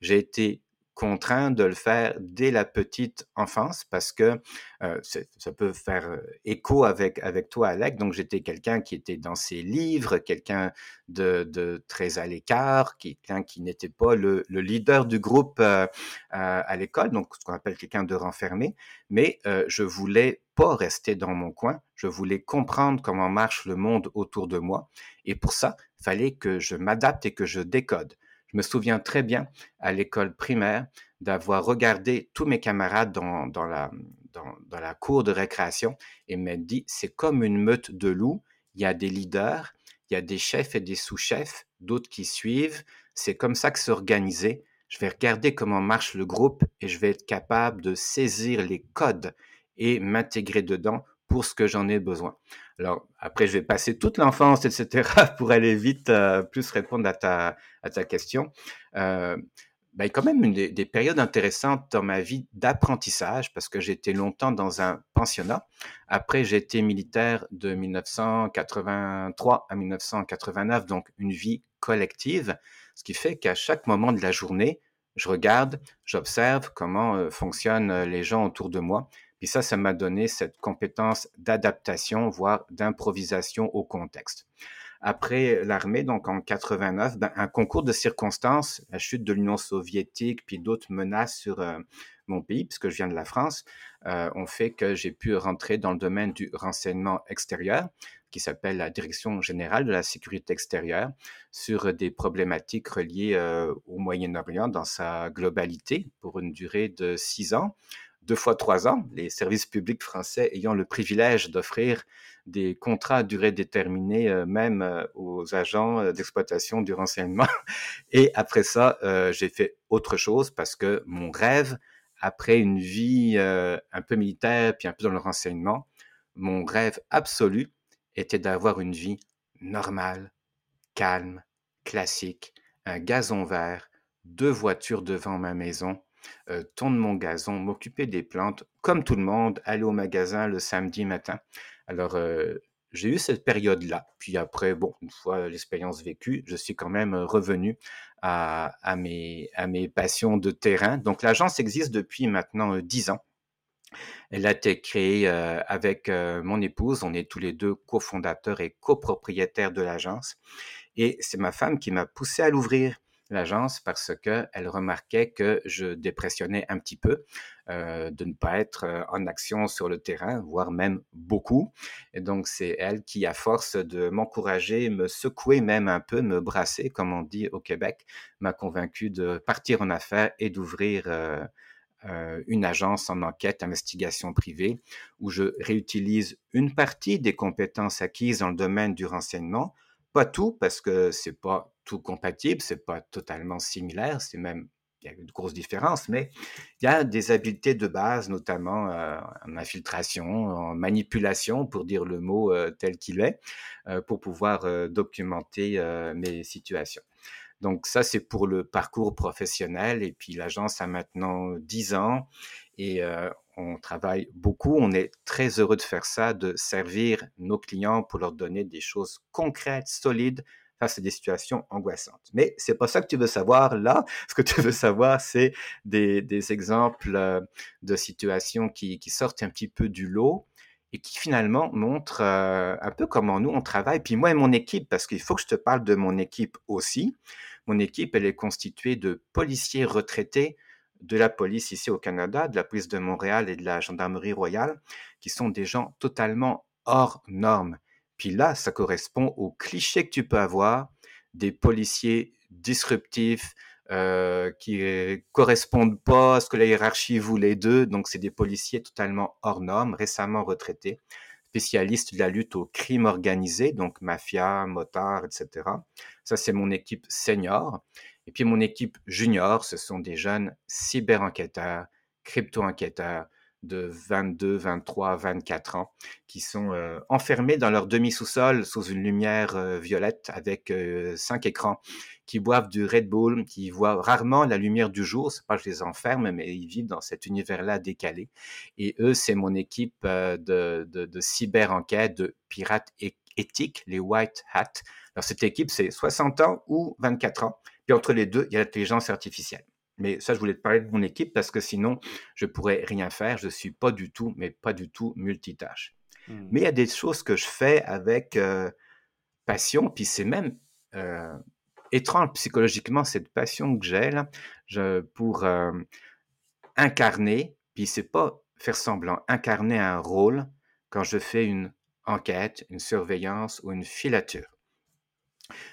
J'ai été contraint de le faire dès la petite enfance parce que euh, ça peut faire euh, écho avec, avec toi, Alec. Donc, j'étais quelqu'un qui était dans ses livres, quelqu'un de, de, très à l'écart, quelqu'un qui n'était pas le, le, leader du groupe euh, à l'école, donc ce qu'on appelle quelqu'un de renfermé. Mais je voulais pas rester dans mon coin. Je voulais comprendre comment marche le monde autour de moi. Et pour ça, fallait que je m'adapte et que je décode. Je me souviens très bien à l'école primaire d'avoir regardé tous mes camarades dans, la, cour de récréation et me dit, c'est comme une meute de loups, il y a des leaders, il y a des chefs et des sous-chefs, d'autres qui suivent, c'est comme ça que c'est organisé. Je vais regarder comment marche le groupe et je vais être capable de saisir les codes et m'intégrer dedans pour ce que j'en ai besoin. Alors, après, je vais passer toute l'enfance, etc., pour aller vite, euh, plus répondre à ta, à ta question. Euh, ben, quand même une des, périodes intéressantes dans ma vie d'apprentissage, parce que j'étais longtemps dans un pensionnat. Après, j'ai été militaire de 1983 à 1989, donc une vie collective, ce qui fait qu'à chaque moment de la journée, je regarde, j'observe comment euh, fonctionnent les gens autour de moi et ça, ça m'a donné cette compétence d'adaptation, voire d'improvisation au contexte. Après l'armée, donc en 89, ben, un concours de circonstances, la chute de l'Union soviétique, puis d'autres menaces sur euh, mon pays, puisque je viens de la France, euh, ont fait que j'ai pu rentrer dans le domaine du renseignement extérieur, qui s'appelle la Direction générale de la sécurité extérieure, sur des problématiques reliées euh, au Moyen-Orient dans sa globalité pour une durée de six ans deux fois trois ans, les services publics français ayant le privilège d'offrir des contrats à durée déterminée euh, même euh, aux agents euh, d'exploitation du renseignement. Et après ça, j'ai fait autre chose parce que mon rêve, après une vie un peu militaire puis un peu dans le renseignement, mon rêve absolu était d'avoir une vie normale, calme, classique, un gazon vert, deux voitures devant ma maison, euh, tondre mon gazon, m'occuper des plantes, comme tout le monde, aller au magasin le samedi matin. Alors, euh, j'ai eu cette période-là. Puis après, bon, une fois l'expérience vécue, je suis quand même revenu à, mes, à mes passions de terrain. Donc, l'agence existe depuis maintenant euh, dix ans. Elle a été créée avec mon épouse. On est tous les deux cofondateurs et copropriétaires de l'agence. Et c'est ma femme qui m'a poussé à l'ouvrir l'agence parce qu'elle remarquait que je dépressionnais un petit peu, euh, de ne pas être euh, en action sur le terrain, voire même beaucoup. Et donc c'est elle qui, à force de m'encourager, me secouer même un peu, me brasser, comme on dit au Québec, m'a convaincu de partir en affaires et d'ouvrir euh, une agence en enquête, investigation privée, où je réutilise une partie des compétences acquises dans le domaine du renseignement, pas tout parce que c'est pas tout compatible, c'est pas totalement similaire, c'est même il y a une grosse différence, mais il y a des habiletés de base, notamment euh, en infiltration, en manipulation, pour dire le mot euh, tel qu'il est, euh, pour pouvoir documenter mes situations. Donc ça, c'est pour le parcours professionnel. Et puis l'agence a maintenant 10 ans et on travaille beaucoup. On est très heureux de faire ça, de servir nos clients pour leur donner des choses concrètes, solides, face à des situations angoissantes. Mais c'est pas ça que tu veux savoir là. Ce que tu veux savoir, c'est des, exemples euh, de situations qui, qui, sortent un petit peu du lot et qui finalement montrent euh, un peu comment nous on travaille. Puis moi et mon équipe, parce qu'il faut que je te parle de mon équipe aussi. Mon équipe, elle est constituée de policiers retraités de la police ici au Canada, de la police de Montréal et de la gendarmerie royale, qui sont des gens totalement hors normes puis là, ça correspond au cliché que tu peux avoir des policiers disruptifs euh, qui correspondent pas à ce que la hiérarchie voulait d'eux. Donc, c'est des policiers totalement hors normes, récemment retraités, spécialistes de la lutte au crime organisé, donc mafia, motard, etc. Ça, c'est mon équipe senior. Et puis, mon équipe junior, ce sont des jeunes cyber-enquêteurs, crypto-enquêteurs, de 22, 23, 24 ans qui sont euh, enfermés dans leur demi-sous-sol sous une lumière euh, violette avec euh, cinq écrans, qui boivent du Red Bull, qui voient rarement la lumière du jour. C'est pas que je les enferme, mais ils vivent dans cet univers-là décalé. Et eux, c'est mon équipe de, de, de cyber-enquête, de pirates éthiques, les White Hat. Alors cette équipe, c'est 60 ans ou 24 ans. Puis entre les deux, il y a l'intelligence artificielle. Mais ça, je voulais te parler de mon équipe parce que sinon, je pourrais rien faire. Je suis pas du tout, mais pas du tout multitâche. Mmh. Mais il y a des choses que je fais avec euh, passion, puis c'est même euh, étrange psychologiquement cette passion que j'ai là, je, pour euh, incarner, puis c'est pas faire semblant, incarner un rôle quand je fais une enquête, une surveillance ou une filature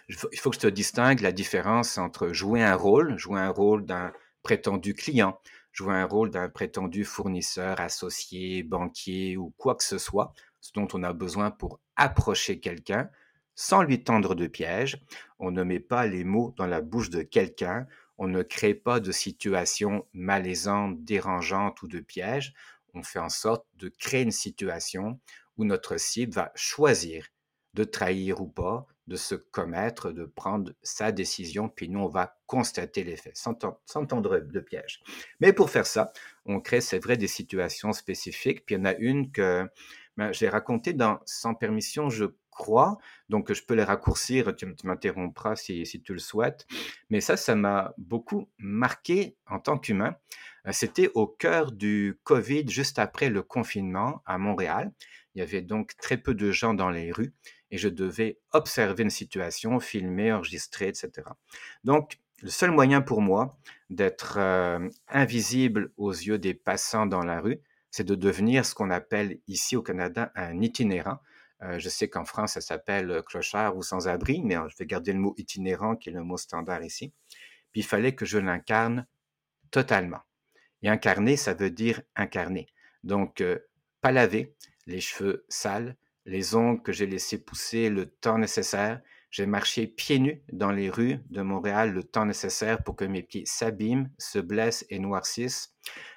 il faut que je te distingue la différence entre jouer un rôle, jouer un rôle d'un prétendu client, jouer un rôle d'un prétendu fournisseur, associé, banquier ou quoi que ce soit, ce dont on a besoin pour approcher quelqu'un, sans lui tendre de piège. On ne met pas les mots dans la bouche de quelqu'un, on ne crée pas de situation malaisante, dérangeante ou de piège. On fait en sorte de créer une situation où notre cible va choisir de trahir ou pas, de se commettre, de prendre sa décision, puis nous, on va constater les faits, sans, tendre de piège. Mais pour faire ça, on crée, c'est vrai, des situations spécifiques, puis il y en a une que ben, j'ai racontée dans Sans permission, je crois, donc je peux les raccourcir, tu, m'interrompras si, si, tu le souhaites, mais ça, ça m'a beaucoup marqué en tant qu'humain. Euh, c'était au cœur du Covid, juste après le confinement à Montréal. Il y avait donc très peu de gens dans les rues et je devais observer une situation, filmer, enregistrer, etc. Donc, le seul moyen pour moi d'être euh, invisible aux yeux des passants dans la rue, c'est de devenir ce qu'on appelle ici au Canada un itinérant. Euh, je sais qu'en France, ça s'appelle clochard ou sans-abri, mais je vais garder le mot itinérant qui est le mot standard ici. Puis il fallait que je l'incarne totalement. Et incarner, ça veut dire incarner. Donc, euh, pas laver, les cheveux sales, les ongles que j'ai laissés pousser le temps nécessaire. J'ai marché pieds nus dans les rues de Montréal le temps nécessaire pour que mes pieds s'abîment, se blessent et noircissent.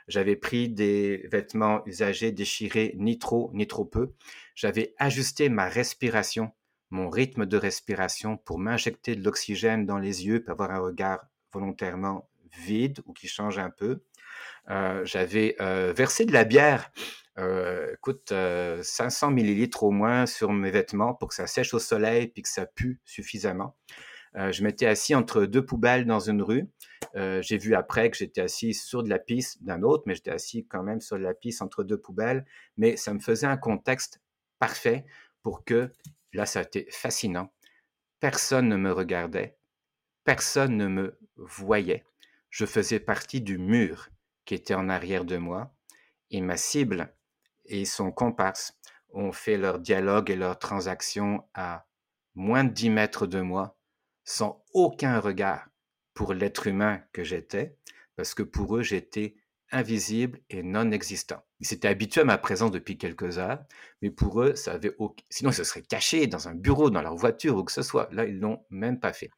J'avais pris des vêtements usagés, déchirés, ni trop, ni trop peu. J'avais ajusté ma respiration, mon rythme de respiration pour m'injecter de l'oxygène dans les yeux, pour avoir un regard volontairement vide ou qui change un peu. Euh, j'avais euh, versé de la bière euh, écoute, 500 euh, millilitres au moins sur mes vêtements pour que ça sèche au soleil puis que ça pue suffisamment. Euh, je m'étais assis entre deux poubelles dans une rue. j'ai vu après que j'étais assis sur de la piste d'un autre, mais j'étais assis quand même sur de la piste entre deux poubelles. Mais ça me faisait un contexte parfait pour que, là, ça a été fascinant. Personne ne me regardait, personne ne me voyait. Je faisais partie du mur qui était en arrière de moi et ma cible et son comparse ont fait leur dialogue et leurs transactions à moins de 10 mètres de moi, sans aucun regard pour l'être humain que j'étais, parce que pour eux, j'étais invisible et non existant. Ils s'étaient habitués à ma présence depuis quelques heures, mais pour eux, ça avait sinon ils se seraient cachés dans un bureau, dans leur voiture ou que ce soit. Là, ils l'ont même pas fait.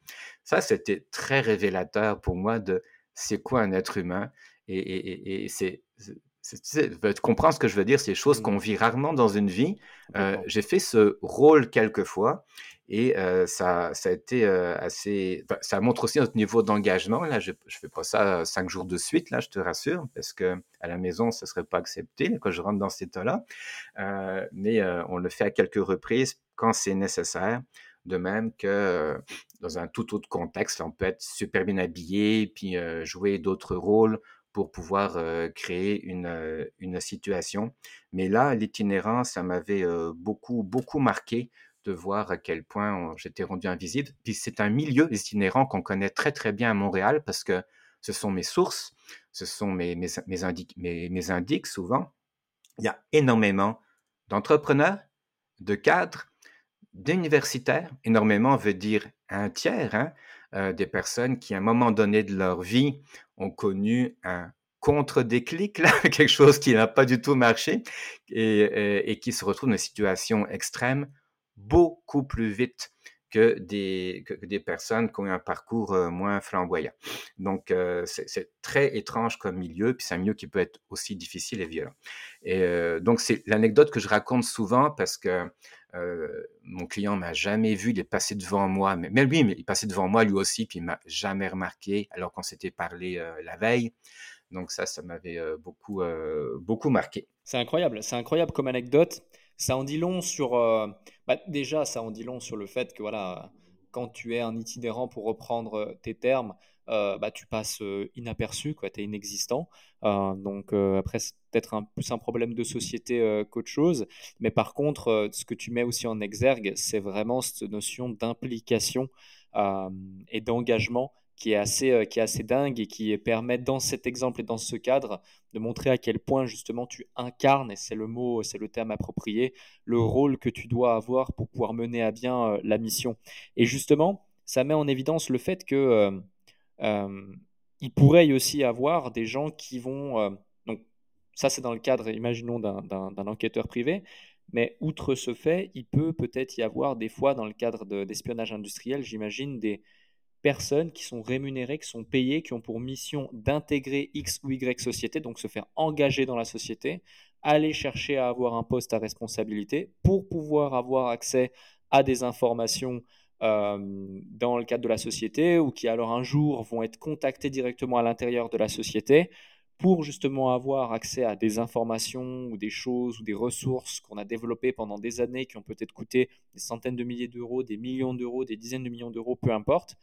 Ça, c'était très révélateur pour moi de c'est quoi un être humain et, et c'est tu comprends ce que je veux dire, c'est des choses qu'on vit rarement dans une vie. Euh, j'ai fait ce rôle quelques fois et euh, ça, ça a été euh, assez. ça montre aussi notre niveau d'engagement. Là, je ne fais pas ça cinq jours de suite, là, je te rassure, parce que à la maison, ce ne serait pas accepté quand je rentre dans cet état-là. mais on le fait à quelques reprises quand c'est nécessaire. De même que dans un tout autre contexte, on peut être super bien habillé, puis jouer d'autres rôles pour pouvoir créer une, une, situation. Mais là, l'itinérance, ça m'avait beaucoup, beaucoup marqué de voir à quel point j'étais rendu invisible. Puis c'est un milieu, les itinérants, qu'on connaît très, très bien à Montréal parce que ce sont mes sources, ce sont mes, mes, indiques, mes, mes indiques souvent. Il y a énormément d'entrepreneurs, de cadres, d'universitaires. Énormément veut dire un tiers, hein, des personnes qui, à un moment donné de leur vie, ont connu un contre-déclic, quelque chose qui n'a pas du tout marché, et, qui se retrouvent dans une situation extrême beaucoup plus vite que des, des personnes qui ont eu un parcours euh, moins flamboyant. Donc, euh, c'est très étrange comme milieu, puis c'est un milieu qui peut être aussi difficile et violent. Et euh, donc, c'est l'anecdote que je raconte souvent parce que mon client m'a jamais vu, il est passé devant moi, mais, lui, il est passé devant moi lui aussi, puis il m'a jamais remarqué alors qu'on s'était parlé la veille. Donc ça, ça m'avait beaucoup, beaucoup marqué. C'est incroyable, c'est incroyable comme anecdote. Ça en dit long sur. Bah, déjà, ça en dit long sur le fait que voilà, quand tu es un itinérant, pour reprendre tes termes, bah, tu passes inaperçu, tu es inexistant. donc après, c'est peut-être plus un problème de société qu'autre chose. Mais par contre, ce que tu mets aussi en exergue, c'est vraiment cette notion d'implication et d'engagement qui est assez, euh, qui est assez dingue et qui permet dans cet exemple et dans ce cadre de montrer à quel point justement tu incarnes, et c'est le mot, c'est le terme approprié, le rôle que tu dois avoir pour pouvoir mener à bien euh, la mission. Et justement, ça met en évidence le fait que euh, il pourrait y aussi avoir des gens qui vont, donc ça c'est dans le cadre, imaginons, d'un enquêteur privé, mais outre ce fait, il peut peut-être y avoir des fois dans le cadre d'espionnage industriel, j'imagine, des, personnes qui sont rémunérées, qui sont payées, qui ont pour mission d'intégrer X ou Y société, donc se faire engager dans la société, aller chercher à avoir un poste à responsabilité pour pouvoir avoir accès à des informations euh, dans le cadre de la société ou qui alors un jour vont être contactés directement à l'intérieur de la société pour justement avoir accès à des informations ou des choses ou des ressources qu'on a développées pendant des années qui ont peut-être coûté des centaines de milliers d'euros, des millions d'euros, des dizaines de millions d'euros, peu importe,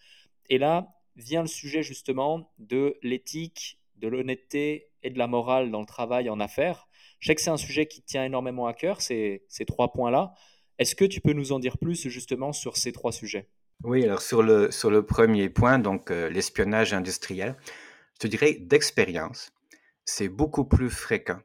et là vient le sujet justement de l'éthique, de l'honnêteté et de la morale dans le travail en affaires. Je sais que c'est un sujet qui tient énormément à cœur, ces, ces trois points-là. Est-ce que tu peux nous en dire plus justement sur ces trois sujets? Oui, alors sur le, sur le premier point, donc euh, l'espionnage industriel, je te dirais d'expérience, c'est beaucoup plus fréquent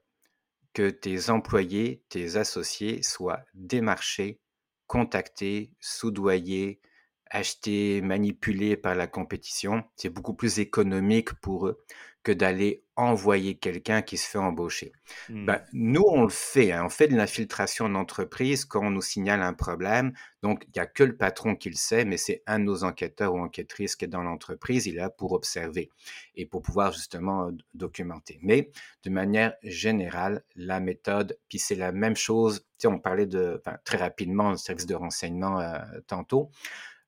que tes employés, tes associés soient démarchés, contactés, soudoyés, acheter, manipulé par la compétition. C'est beaucoup plus économique pour eux que d'aller envoyer quelqu'un qui se fait embaucher. Mmh. Ben, nous, on le fait. Hein. On fait de l'infiltration d'entreprise quand on nous signale un problème. Donc, il n'y a que le patron qui le sait, mais c'est un de nos enquêteurs ou enquêtrices qui est dans l'entreprise. Il est là pour observer et pour pouvoir justement documenter. Mais de manière générale, la méthode, puis c'est la même chose. Tu on parlait de, très rapidement, le service de renseignement euh, tantôt.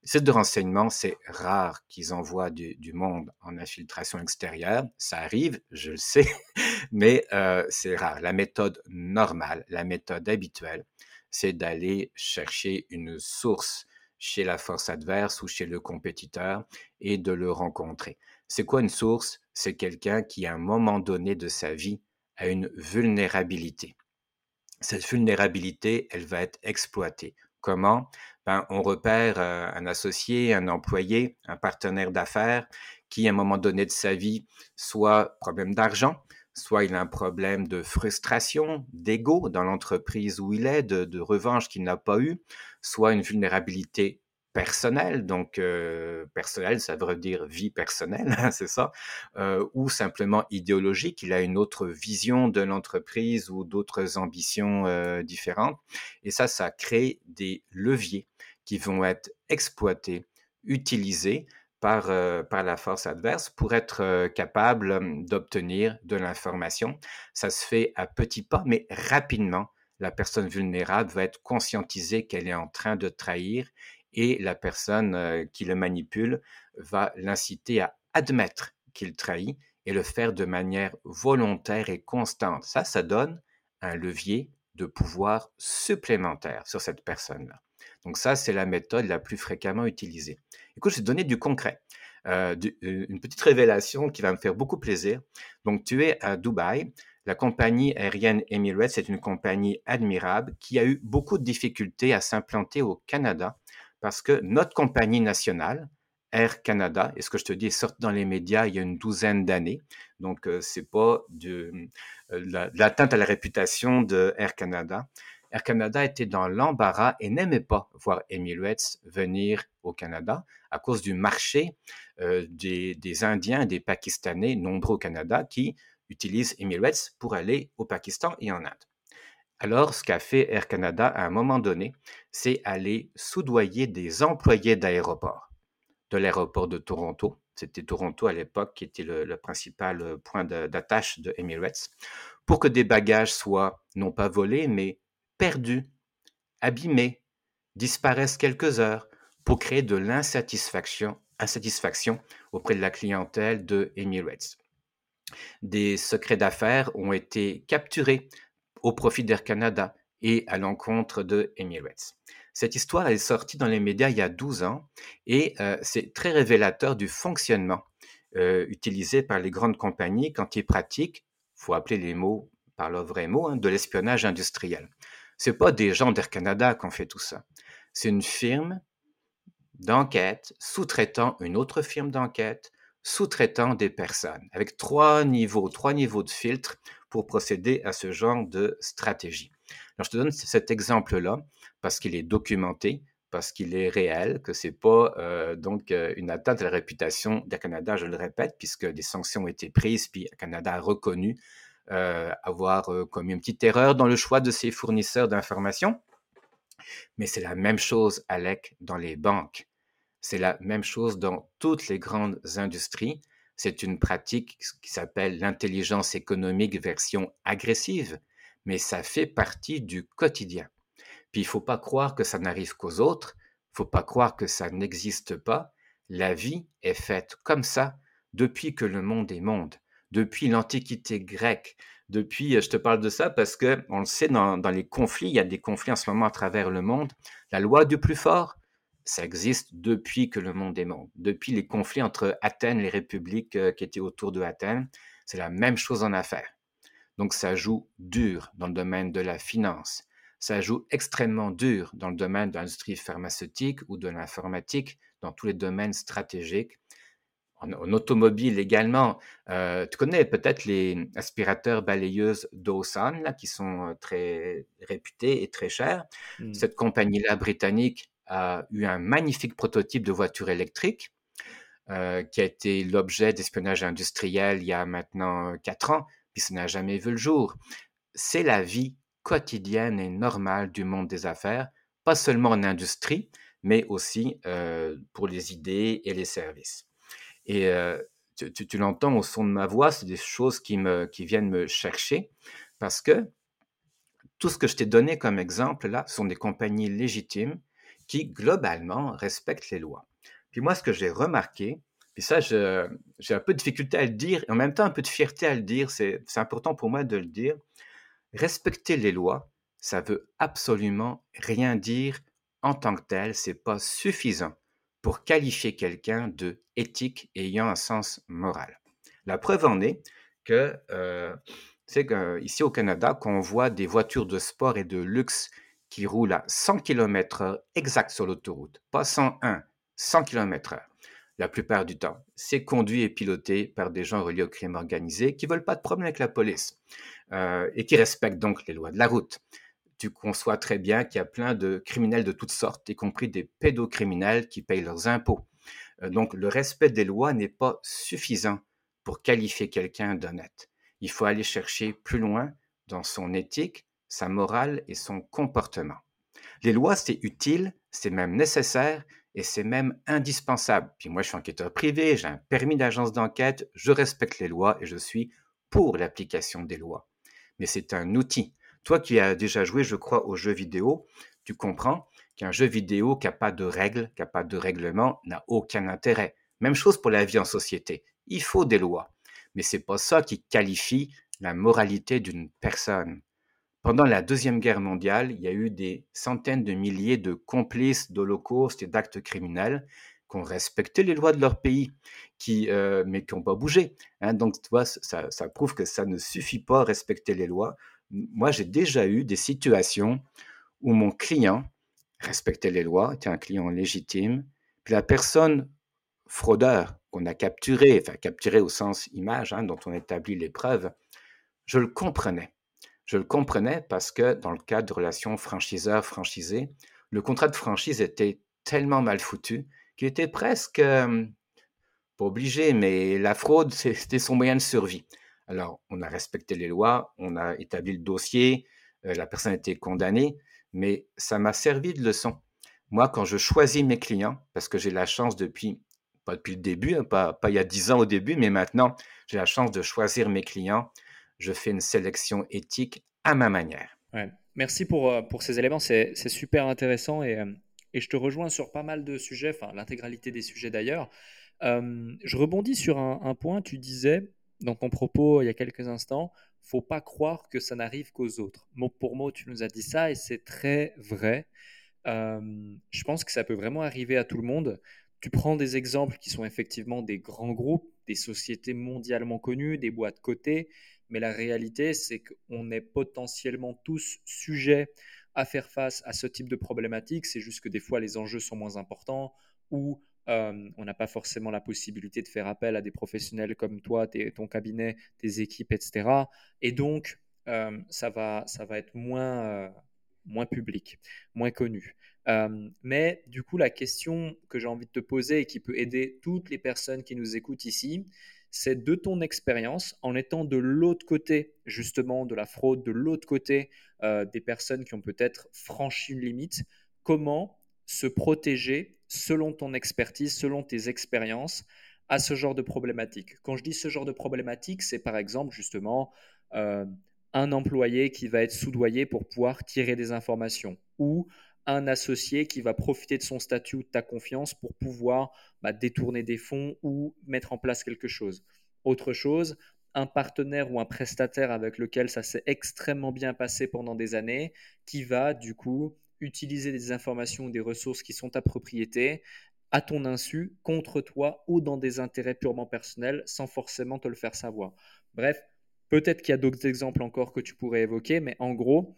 Sites de renseignement, c'est rare qu'ils envoient du, monde en infiltration extérieure. Ça arrive, je le sais, mais euh, c'est rare. La méthode normale, la méthode habituelle, c'est d'aller chercher une source chez la force adverse ou chez le compétiteur et de le rencontrer. C'est quoi une source? C'est quelqu'un qui, à un moment donné de sa vie, a une vulnérabilité. Cette vulnérabilité, elle va être exploitée. Comment ben, on repère euh, un associé, un employé, un partenaire d'affaires qui, à un moment donné de sa vie, soit problème d'argent, soit il a un problème de frustration, d'ego dans l'entreprise où il est, de, revanche qu'il n'a pas eu, soit une vulnérabilité personnelle, donc personnelle, ça veut dire vie personnelle, c'est ça, ou simplement idéologique, il a une autre vision de l'entreprise ou d'autres ambitions différentes. Et ça, ça crée des leviers qui vont être exploités, utilisés par, par la force adverse pour être capable d'obtenir de l'information. Ça se fait à petits pas, mais rapidement, la personne vulnérable va être conscientisée qu'elle est en train de trahir et la personne euh, qui le manipule va l'inciter à admettre qu'il trahit et le faire de manière volontaire et constante. Ça, ça donne un levier de pouvoir supplémentaire sur cette personne-là. Donc ça, c'est la méthode la plus fréquemment utilisée. Écoute, je vais te donner du concret. Euh, euh, une petite révélation qui va me faire beaucoup plaisir. Donc, tu es à Dubaï. La compagnie aérienne Emirates c'est une compagnie admirable qui a eu beaucoup de difficultés à s'implanter au Canada parce que notre compagnie nationale, Air Canada, et ce que je te dis est sorti dans les médias il y a une douzaine d'années. Donc, euh, c'est pas de, l'atteinte à la réputation de Air Canada. Air Canada était dans l'embarras et n'aimait pas voir Emirates venir au Canada à cause du marché euh, des, Indiens et des Pakistanais nombreux au Canada qui utilisent Emirates pour aller au Pakistan et en Inde. Alors, ce qu'a fait Air Canada à un moment donné, c'est aller soudoyer des employés d'aéroport, de l'aéroport de Toronto. C'était Toronto à l'époque qui était le, principal euh, point d'attache de Emirates, pour que des bagages soient non pas volés, mais perdus, abîmés, disparaissent quelques heures, pour créer de l'insatisfaction insatisfaction auprès de la clientèle de Emirates. Des secrets d'affaires ont été capturés au profit d'Air Canada et à l'encontre de Emirates. Cette histoire est sortie dans les médias il y a 12 ans et euh, c'est très révélateur du fonctionnement euh, utilisé par les grandes compagnies quand ils pratiquent, faut appeler les mots par le vrai mot, hein, de l'espionnage industriel. C'est pas des gens d'Air Canada qui ont fait tout ça. C'est une firme d'enquête sous-traitant une autre firme d'enquête, sous-traitant des personnes, avec trois niveaux, trois niveaux de filtre pour procéder à ce genre de stratégie. Alors, je te donne cet exemple-là parce qu'il est documenté, parce qu'il est réel, que c'est pas euh, donc euh, une atteinte à la réputation du Canada, je le répète, puisque des sanctions ont été prises, puis Canada a reconnu euh, avoir commis une petite erreur dans le choix de ses fournisseurs d'informations. Mais c'est la même chose, Alec, dans les banques. C'est la même chose dans toutes les grandes industries. C'est une pratique qui s'appelle l'intelligence économique version agressive, mais ça fait partie du quotidien. Puis il faut pas croire que ça n'arrive qu'aux autres, il faut pas croire que ça n'existe pas. La vie est faite comme ça depuis que le monde est monde, depuis l'Antiquité grecque, depuis, je te parle de ça parce que on le sait dans, les conflits, il y a des conflits en ce moment à travers le monde. La loi du plus fort, ça existe depuis que le monde est monde, depuis les conflits entre Athènes, et les républiques euh, qui étaient autour de Athènes. C'est la même chose en affaires. Donc ça joue dur dans le domaine de la finance. Ça joue extrêmement dur dans le domaine de l'industrie pharmaceutique ou de l'informatique, dans tous les domaines stratégiques. En, automobile également, euh, tu connais peut-être les aspirateurs balayeuses Dawson, là, qui sont euh, très réputés et très chers. Mmh. Cette compagnie-là britannique a eu un magnifique prototype de voiture électrique euh, qui a été l'objet d'espionnage industriel il y a maintenant quatre ans, puis ça n'a jamais vu le jour. C'est la vie quotidienne et normale du monde des affaires, pas seulement en industrie, mais aussi euh, pour les idées et les services. Et euh, tu, l'entends au son de ma voix, c'est des choses qui, me, qui viennent me chercher parce que tout ce que je t'ai donné comme exemple là sont des compagnies légitimes qui, globalement, respectent les lois. Puis moi, ce que j'ai remarqué, puis ça, j'ai un peu de difficulté à le dire, et en même temps un peu de fierté à le dire, c'est important pour moi de le dire, respecter les lois, ça veut absolument rien dire en tant que tel, c'est pas suffisant pour qualifier quelqu'un de éthique ayant un sens moral. La preuve en est que euh, c'est qu'ici au Canada, qu'on voit des voitures de sport et de luxe qui roule à 100 km/h exact sur l'autoroute, pas 101, 100 km/h. La plupart du temps, c'est conduit et piloté par des gens reliés au crime organisé qui veulent pas de problème avec la police euh, et qui respectent donc les lois de la route. Tu conçois très bien qu'il y a plein de criminels de toutes sortes, y compris des pédocriminels qui payent leurs impôts. Euh, donc le respect des lois n'est pas suffisant pour qualifier quelqu'un d'honnête. Il faut aller chercher plus loin dans son éthique, sa morale et son comportement. Les lois, c'est utile, c'est même nécessaire et c'est même indispensable. Puis moi, je suis enquêteur privé, j'ai un permis d'agence d'enquête, je respecte les lois et je suis pour l'application des lois. Mais c'est un outil. Toi qui as déjà joué, je crois, aux jeux vidéo, tu comprends qu'un jeu vidéo qui n'a pas de règles, qui n'a pas de règlement, n'a aucun intérêt. Même chose pour la vie en société. Il faut des lois. Mais c'est pas ça qui qualifie la moralité d'une personne. Pendant la Deuxième Guerre mondiale, il y a eu des centaines de milliers de complices d'holocaustes et d'actes criminels qui ont respecté les lois de leur pays, euh, mais qui n'ont pas bougé. Hein. Donc, tu vois, ça, ça, prouve que ça ne suffit pas à respecter les lois. Moi, j'ai déjà eu des situations où mon client respectait les lois, était un client légitime, puis la personne fraudeur qu'on a capturé, enfin capturé au sens image, hein, dont on établit les preuves, je le comprenais. Je le comprenais parce que dans le cadre de relations franchiseur-franchisé, le contrat de franchise était tellement mal foutu qu'il était presque, pas obligé, mais la fraude, c'était son moyen de survie. Alors, on a respecté les lois, on a établi le dossier, euh, la personne a été condamnée, mais ça m'a servi de leçon. Moi, quand je choisis mes clients, parce que j'ai la chance depuis, pas depuis le début, hein, pas, pas il y a dix ans au début, mais maintenant, j'ai la chance de choisir mes clients, je fais une sélection éthique à ma manière. Ouais. Merci pour, euh, pour ces éléments, c'est super intéressant et, euh, et, je te rejoins sur pas mal de sujets, enfin l'intégralité des sujets d'ailleurs. Euh, je rebondis sur un, point, tu disais dans ton propos il y a quelques instants, faut pas croire que ça n'arrive qu'aux autres. Mot pour mot, tu nous as dit ça et c'est très vrai. Je pense que ça peut vraiment arriver à tout le monde. Tu prends des exemples qui sont effectivement des grands groupes, des sociétés mondialement connues, des boîtes cotées, mais la réalité, c'est qu'on est potentiellement tous sujets à faire face à ce type de problématique. C'est juste que des fois, les enjeux sont moins importants ou euh, on n'a pas forcément la possibilité de faire appel à des professionnels comme toi, ton cabinet, tes équipes, etc. Et donc, euh, ça, va, ça va être moins, euh, moins public, moins connu. mais du coup, la question que j'ai envie de te poser et qui peut aider toutes les personnes qui nous écoutent ici, c'est de ton expérience, en étant de l'autre côté justement de la fraude, de l'autre côté des personnes qui ont peut-être franchi une limite, comment se protéger selon ton expertise, selon tes expériences, à ce genre de problématique? Quand je dis ce genre de problématique, c'est par exemple justement euh, un employé qui va être soudoyé pour pouvoir tirer des informations ou un associé qui va profiter de son statut ou de ta confiance pour pouvoir bah, détourner des fonds ou mettre en place quelque chose. Autre chose, un partenaire ou un prestataire avec lequel ça s'est extrêmement bien passé pendant des années, qui va du coup utiliser des informations ou des ressources qui sont ta propriété à ton insu, contre toi ou dans des intérêts purement personnels sans forcément te le faire savoir. Bref, peut-être qu'il y a d'autres exemples encore que tu pourrais évoquer, mais en gros,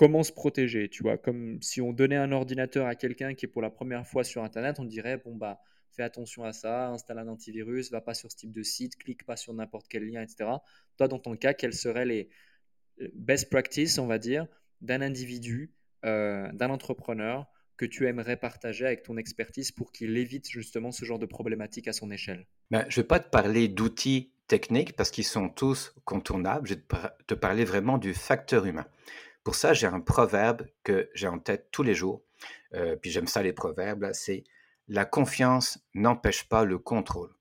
comment se protéger, tu vois, comme si on donnait un ordinateur à quelqu'un qui est pour la première fois sur Internet, on dirait, bon, bah, fais attention à ça, installe un antivirus, va pas sur ce type de site, clique pas sur n'importe quel lien, etc. Toi, dans ton cas, quelles seraient les best practices, on va dire, d'un individu euh, d'un entrepreneur que tu aimerais partager avec ton expertise pour qu'il évite justement ce genre de problématique à son échelle? Ben, Je ne vais pas te parler d'outils techniques parce qu'ils sont tous contournables. Je vais te parler vraiment du facteur humain. Pour ça, j'ai un proverbe que j'ai en tête tous les jours. Euh, puis j'aime ça les proverbes. C'est la confiance n'empêche pas le contrôle.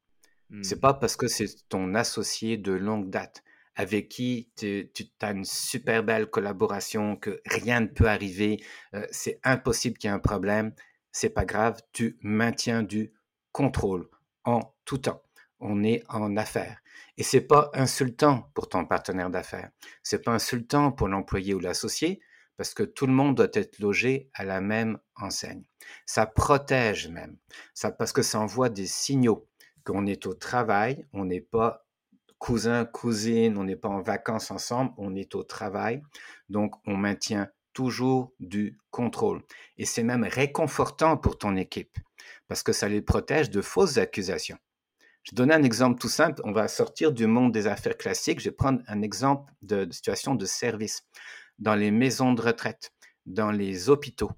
C'est hmm. pas parce que c'est ton associé de longue date avec qui tu, as une super belle collaboration, que rien ne peut arriver, euh, c'est impossible qu'il y ait un problème, c'est pas grave, tu maintiens du contrôle en tout temps. On est en affaires. Et c'est pas insultant pour ton partenaire d'affaires. C'est pas insultant pour l'employé ou l'associé parce que tout le monde doit être logé à la même enseigne. Ça protège même. Ça, parce que ça envoie des signaux qu'on est au travail, on n'est pas cousin, cousine, on n'est pas en vacances ensemble, on est au travail. Donc, on maintient toujours du contrôle. Et c'est même réconfortant pour ton équipe parce que ça les protège de fausses accusations. Je donne un exemple tout simple. On va sortir du monde des affaires classiques. Je vais prendre un exemple de, de situation de service. Dans les maisons de retraite, dans les hôpitaux,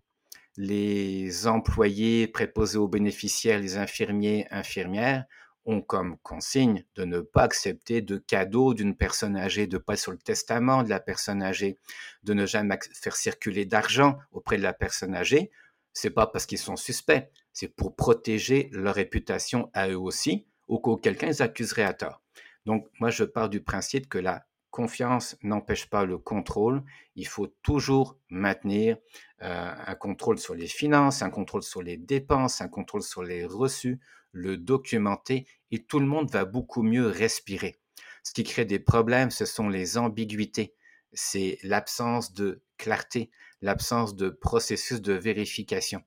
les employés préposés aux bénéficiaires, les infirmiers, infirmières, ont comme consigne de ne pas accepter de cadeaux d'une personne âgée, de pas sur le testament de la personne âgée, de ne jamais faire circuler d'argent auprès de la personne âgée. C'est pas parce qu'ils sont suspects, c'est pour protéger leur réputation à eux aussi, ou qu'auquel quelqu'un les accuserait à tort. Donc, moi, je pars du principe que la confiance n'empêche pas le contrôle. Il faut toujours maintenir euh, un contrôle sur les finances, un contrôle sur les dépenses, un contrôle sur les reçus, le documenter et tout le monde va beaucoup mieux respirer. Ce qui crée des problèmes, ce sont les ambiguïtés, c'est l'absence de clarté, l'absence de processus de vérification.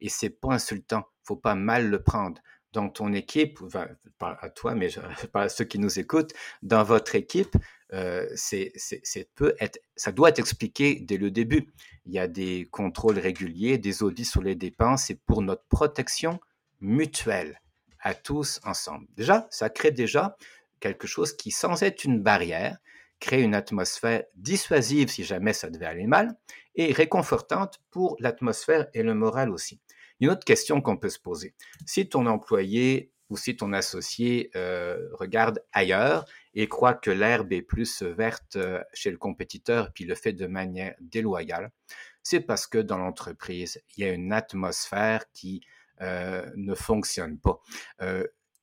Et c'est pas insultant, faut pas mal le prendre. Dans ton équipe, enfin, à toi, mais pas à ceux qui nous écoutent, dans votre équipe, euh, c'est, peut être, ça doit être expliqué dès le début. Il y a des contrôles réguliers, des audits sur les dépenses, et pour notre protection mutuelle à tous ensemble. Déjà, ça crée déjà quelque chose qui, sans être une barrière, crée une atmosphère dissuasive si jamais ça devait aller mal et réconfortante pour l'atmosphère et le moral aussi. Une autre question qu'on peut se poser, si ton employé ou si ton associé euh, regarde ailleurs et croit que l'herbe est plus verte euh, chez le compétiteur, puis le fait de manière déloyale, c'est parce que dans l'entreprise, il y a une atmosphère qui euh, ne fonctionne pas.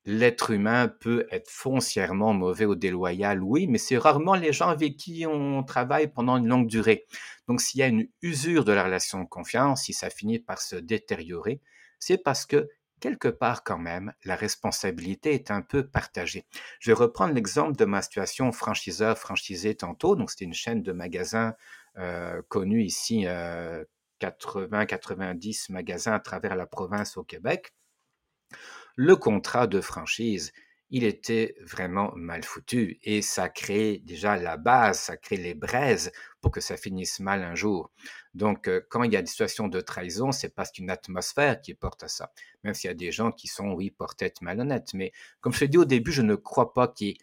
L'être humain peut être foncièrement mauvais ou déloyal, oui, mais c'est rarement les gens avec qui on travaille pendant une longue durée. Donc s'il y a une usure de la relation de confiance, si ça finit par se détériorer, c'est parce que quelque part quand même, la responsabilité est un peu partagée. Je vais reprendre l'exemple de ma situation franchiseur-franchisé tantôt. Donc, c'était une chaîne de magasins euh, connue ici, 80-90 euh, magasins à travers la province au Québec. Le contrat de franchise, il était vraiment mal foutu et ça crée déjà la base, ça crée les braises pour que ça finisse mal un jour. Donc, euh, quand il y a des situations de trahison, c'est parce qu'une atmosphère qui porte à ça. Même s'il y a des gens qui sont, oui, peut-être malhonnêtes. Mais comme je l'ai dit au début, je ne crois pas qu'il y ait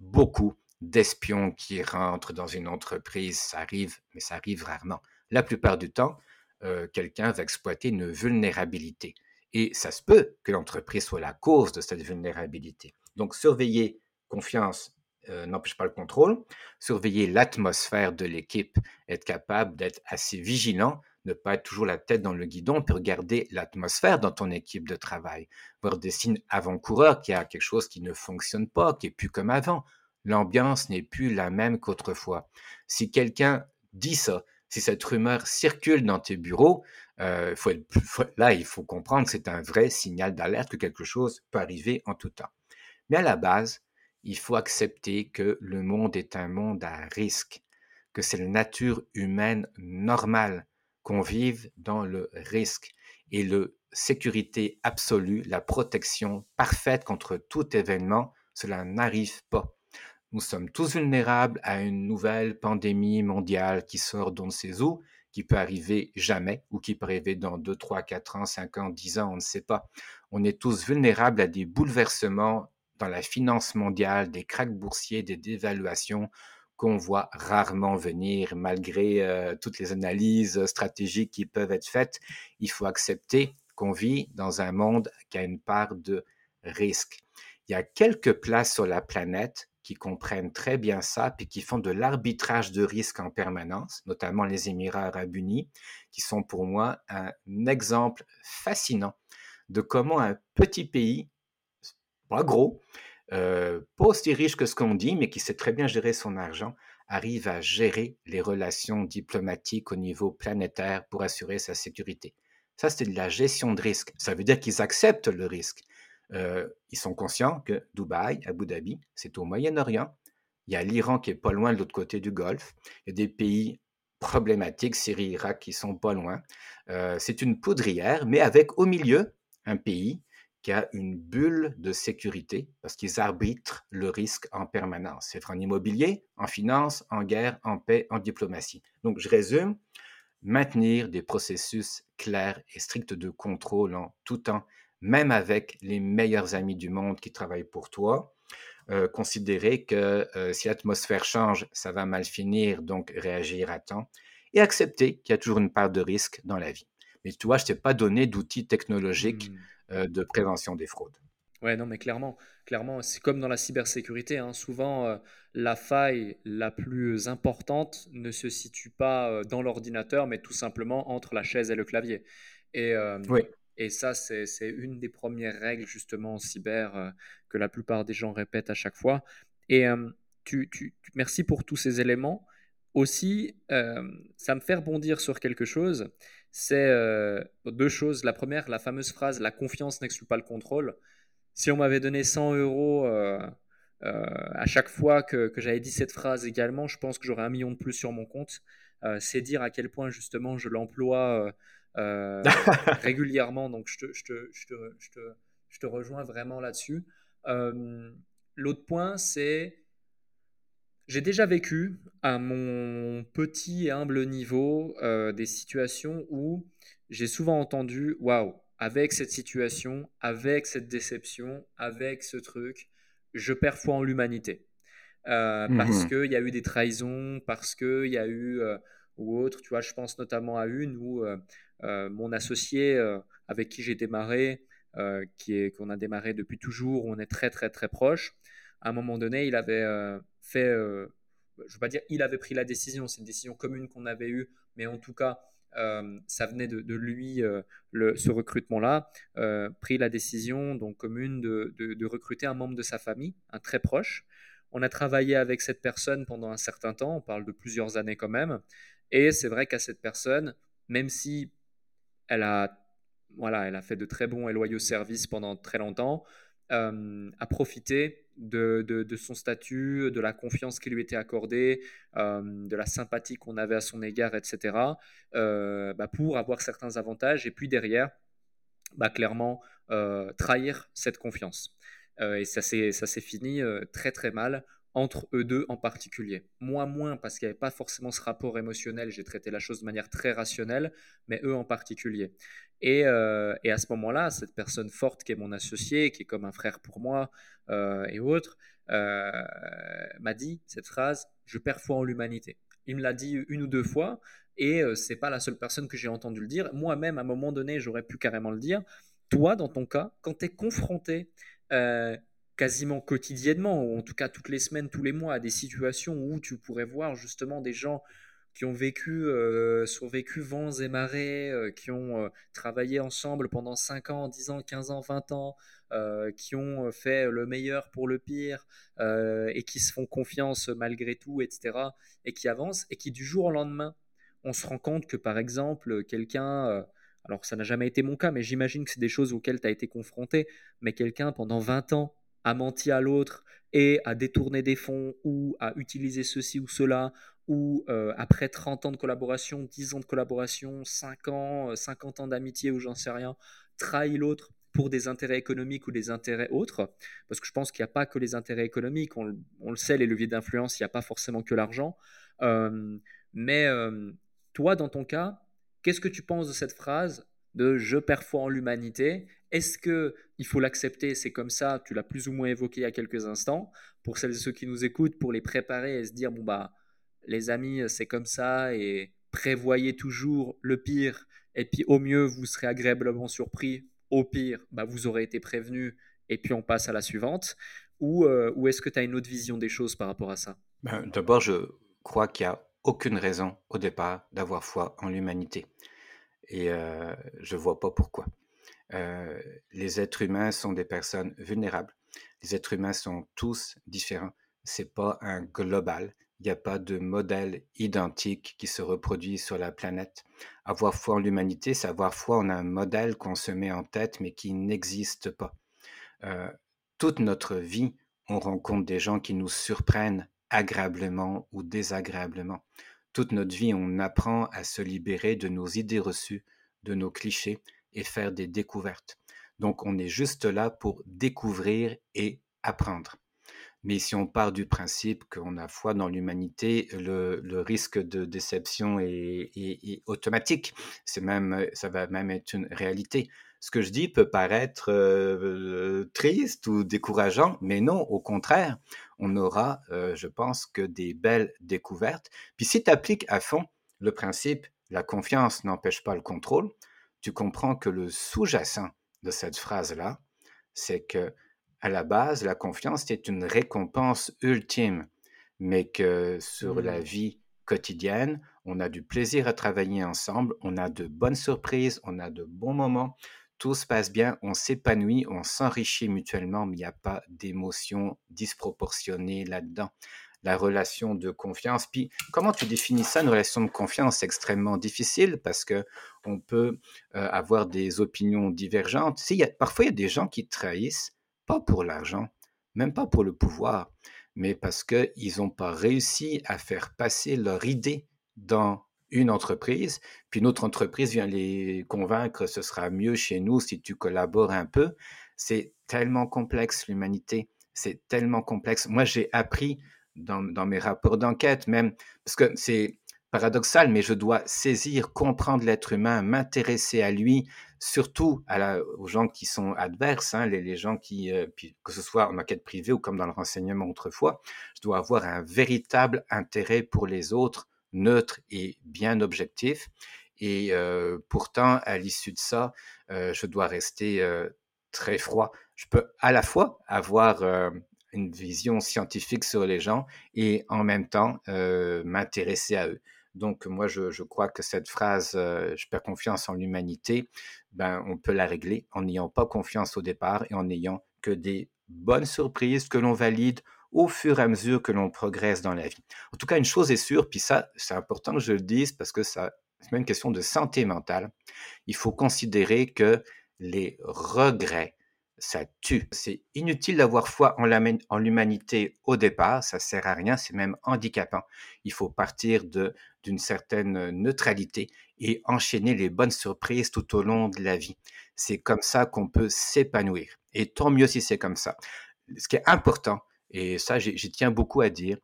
beaucoup d'espions qui rentrent dans une entreprise. Ça arrive, mais ça arrive rarement. La plupart du temps, euh, quelqu'un va exploiter une vulnérabilité. Et ça se peut que l'entreprise soit la cause de cette vulnérabilité. Donc, surveiller confiance euh, n'empêche pas le contrôle, surveiller l'atmosphère de l'équipe, être capable d'être assez vigilant, ne pas être toujours la tête dans le guidon, puis regarder l'atmosphère dans ton équipe de travail, voir des signes avant-coureurs qu'il y a quelque chose qui ne fonctionne pas, qui est plus comme avant. L'ambiance n'est plus la même qu'autrefois. Si quelqu'un dit ça, si cette rumeur circule dans tes bureaux, euh, là, il faut comprendre que c'est un vrai signal d'alerte que quelque chose peut arriver en tout temps. Mais à la base, il faut accepter que le monde est un monde à risque, que c'est la nature humaine normale qu'on vive dans le risque et le sécurité absolue, la protection parfaite contre tout événement, cela n'arrive pas. Nous sommes tous vulnérables à une nouvelle pandémie mondiale qui sort d'on ne sait où, qui peut arriver jamais ou qui peut arriver dans 2, 3, 4 ans, 5 ans, 10 ans, on ne sait pas. On est tous vulnérables à des bouleversements dans la finance mondiale, des cracks boursiers, des dévaluations qu'on voit rarement venir malgré euh, toutes les analyses stratégiques qui peuvent être faites. Il faut accepter qu'on vit dans un monde qui a une part de risque. Il y a quelques places sur la planète comprennent très bien ça, puis qui font de l'arbitrage de risque en permanence, notamment les Émirats arabes unis, qui sont pour moi un exemple fascinant de comment un petit pays pas gros, euh, pas aussi riche que ce qu'on dit, mais qui sait très bien gérer son argent, arrive à gérer les relations diplomatiques au niveau planétaire pour assurer sa sécurité. Ça, c'est de la gestion de risque. Ça veut dire qu'ils acceptent le risque. Euh, ils sont conscients que Dubaï, Abu Dhabi, c'est au Moyen-Orient. Il y a l'Iran qui est pas loin de l'autre côté du Golfe. Il y a des pays problématiques, Syrie, Irak, qui sont pas loin. Euh, c'est une poudrière, mais avec au milieu un pays qui a une bulle de sécurité parce qu'ils arbitrent le risque en permanence. C'est en immobilier, en finance, en guerre, en paix, en diplomatie. Donc, je résume, maintenir des processus clairs et stricts de contrôle en tout temps, même avec les meilleurs amis du monde qui travaillent pour toi. Euh, considérer que euh, si l'atmosphère change, ça va mal finir, donc réagir à temps. Et accepter qu'il y a toujours une part de risque dans la vie. Mais tu vois, je ne t'ai pas donné d'outils technologiques. Mmh. Euh, de prévention des fraudes. Ouais, non, mais clairement, clairement, c'est comme dans la cybersécurité. Hein. souvent, euh, la faille la plus importante ne se situe pas euh, dans l'ordinateur, mais tout simplement entre la chaise et le clavier. Et, oui. Et ça, c'est une des premières règles justement en cyber que la plupart des gens répètent à chaque fois. Et tu, merci pour tous ces éléments. Aussi, ça me fait rebondir sur quelque chose c'est euh, deux choses. La première, la fameuse phrase La confiance n'exclut pas le contrôle. Si on m'avait donné 100 euros euh, euh, à chaque fois que, j'avais dit cette phrase également, je pense que j'aurais un million de plus sur mon compte. c'est dire à quel point justement je l'emploie régulièrement. Donc je te, je, te, je, te, je, te, je te, rejoins vraiment là-dessus. L'autre point, c'est j'ai déjà vécu à mon petit et humble niveau euh, des situations où j'ai souvent entendu waouh, avec cette situation, avec cette déception, avec ce truc, je perds foi en l'humanité. Euh, mmh parce qu'il y a eu des trahisons, parce qu'il y a eu euh, ou autre. Tu vois, je pense notamment à une où mon associé avec qui j'ai démarré, qui est qu'on a démarré depuis toujours, on est très très très proche. à un moment donné, il avait fait, je ne veux pas dire il avait pris la décision, c'est une décision commune qu'on avait eue, mais en tout cas, ça venait de, lui, ce recrutement-là, pris la décision donc commune de, de, recruter un membre de sa famille, un très proche. On a travaillé avec cette personne pendant un certain temps, on parle de plusieurs années quand même, et c'est vrai qu'à cette personne, même si elle a, voilà, elle a fait de très bons et loyaux services pendant très longtemps, a profité de, son statut, de la confiance qui lui était accordée, de la sympathie qu'on avait à son égard, etc., bah, pour avoir certains avantages. Et puis derrière, bah, clairement, trahir cette confiance. et ça s'est fini très très mal entre eux deux en particulier. Moi moins parce qu'il n'y avait pas forcément ce rapport émotionnel, j'ai traité la chose de manière très rationnelle, mais eux en particulier. Et, euh, à ce moment-là, cette personne forte qui est mon associé, qui est comme un frère pour moi euh, et autres, euh, m'a dit cette phrase Je perds foi en l'humanité. Il me l'a dit une ou deux fois, et c'est pas la seule personne que j'ai entendu le dire. Moi-même, à un moment donné, j'aurais pu carrément le dire. Toi, dans ton cas, quand tu es confronté quasiment quotidiennement, ou en tout cas toutes les semaines, tous les mois, à des situations où tu pourrais voir justement des gens qui ont vécu, euh, survécu vents et marées, euh, qui ont euh, travaillé ensemble pendant 5 ans, 10 ans, 15 ans, 20 ans, qui ont fait le meilleur pour le pire, et qui se font confiance malgré tout, etc., et qui avancent, et qui du jour au lendemain, on se rend compte que par exemple, quelqu'un... alors ça n'a jamais été mon cas, mais j'imagine que c'est des choses auxquelles tu as été confronté, mais quelqu'un pendant 20 ans a menti à l'autre et a détourné des fonds ou a utilisé ceci ou cela, ou euh, après 30 ans de collaboration, 10 ans de collaboration, 5 ans, 50 euh, ans d'amitié ou j'en sais rien, trahit l'autre pour des intérêts économiques ou des intérêts autres, parce que je pense qu'il n'y a pas que les intérêts économiques, on, le sait, les leviers d'influence, il n'y a pas forcément que l'argent. Euh, mais toi, dans ton cas, qu'est-ce que tu penses de cette phrase de je perds en l'humanité est-ce que il faut l'accepter? C'est comme ça. Tu l'as plus ou moins évoqué il y a quelques instants. Pour celles et ceux qui nous écoutent, pour les préparer et se dire bon bah les amis, c'est comme ça et prévoyez toujours le pire. Et puis au mieux, vous serez agréablement surpris. Au pire, bah, vous aurez été prévenu et puis on passe à la suivante. Ou, euh, ou est-ce que tu as une autre vision des choses par rapport à ça? Ben, D'abord, je crois qu'il n'y a aucune raison au départ d'avoir foi en l'humanité. Et je ne vois pas pourquoi. Les êtres humains sont des personnes vulnérables. Les êtres humains sont tous différents. C'est pas un global. Il n'y a pas de modèle identique qui se reproduit sur la planète. Avoir foi en l'humanité, c'est avoir foi en un modèle qu'on se met en tête mais qui n'existe pas. Toute notre vie, on rencontre des gens qui nous surprennent agréablement ou désagréablement. Toute notre vie, on apprend à se libérer de nos idées reçues, de nos clichés, et faire des découvertes. Donc, on est juste là pour découvrir et apprendre. Mais si on part du principe qu'on a foi dans l'humanité, le, risque de déception est, automatique. C'est même, ça va même être une réalité. Ce que je dis peut paraître euh, triste ou décourageant, mais non, au contraire, on aura, euh, je pense, que des belles découvertes. Puis si tu appliques à fond le principe, la confiance n'empêche pas le contrôle, tu comprends que le sous-jacent de cette phrase-là, c'est que à la base, la confiance est une récompense ultime, mais que sur la mmh. vie quotidienne, on a du plaisir à travailler ensemble, on a de bonnes surprises, on a de bons moments, tout se passe bien, on s'épanouit, on s'enrichit mutuellement, mais il n'y a pas d'émotions disproportionnées là-dedans la relation de confiance. Puis, comment tu définis ça, une relation de confiance extrêmement difficile? Parce que on peut euh, avoir des opinions divergentes. Parfois, il y a des gens qui trahissent, pas pour l'argent, même pas pour le pouvoir, mais parce qu'ils n'ont pas réussi à faire passer leur idée dans une entreprise, puis une autre entreprise vient les convaincre, ce sera mieux chez nous si tu collabores un peu. C'est tellement complexe, l'humanité. C'est tellement complexe. Moi, j'ai appris dans, mes rapports d'enquête, même, parce que c'est paradoxal, mais je dois saisir, comprendre l'être humain, m'intéresser à lui, surtout aux gens qui sont adverses, hein, les, gens qui, euh, que ce soit en enquête privée ou comme dans le renseignement autrefois, je dois avoir un véritable intérêt pour les autres, neutre et bien objectif. Et pourtant, à l'issue de ça, je dois rester très froid. Je peux à la fois avoir une vision scientifique sur les gens et en même temps m'intéresser à eux. Donc moi, je, crois que cette phrase je perds confiance en l'humanité », ben, on peut la régler en n'ayant pas confiance au départ et en n'ayant que des bonnes surprises que l'on valide au fur et à mesure que l'on progresse dans la vie. En tout cas, une chose est sûre, puis ça, c'est important que je le dise parce que ça, c'est même une question de santé mentale. Il faut considérer que les regrets ça tue. C'est inutile d'avoir foi en l'humanité au départ, ça sert à rien, c'est même handicapant. Il faut partir d'une certaine neutralité et enchaîner les bonnes surprises tout au long de la vie. C'est comme ça qu'on peut s'épanouir. Et tant mieux si c'est comme ça. Ce qui est important, et ça j'y tiens beaucoup à dire,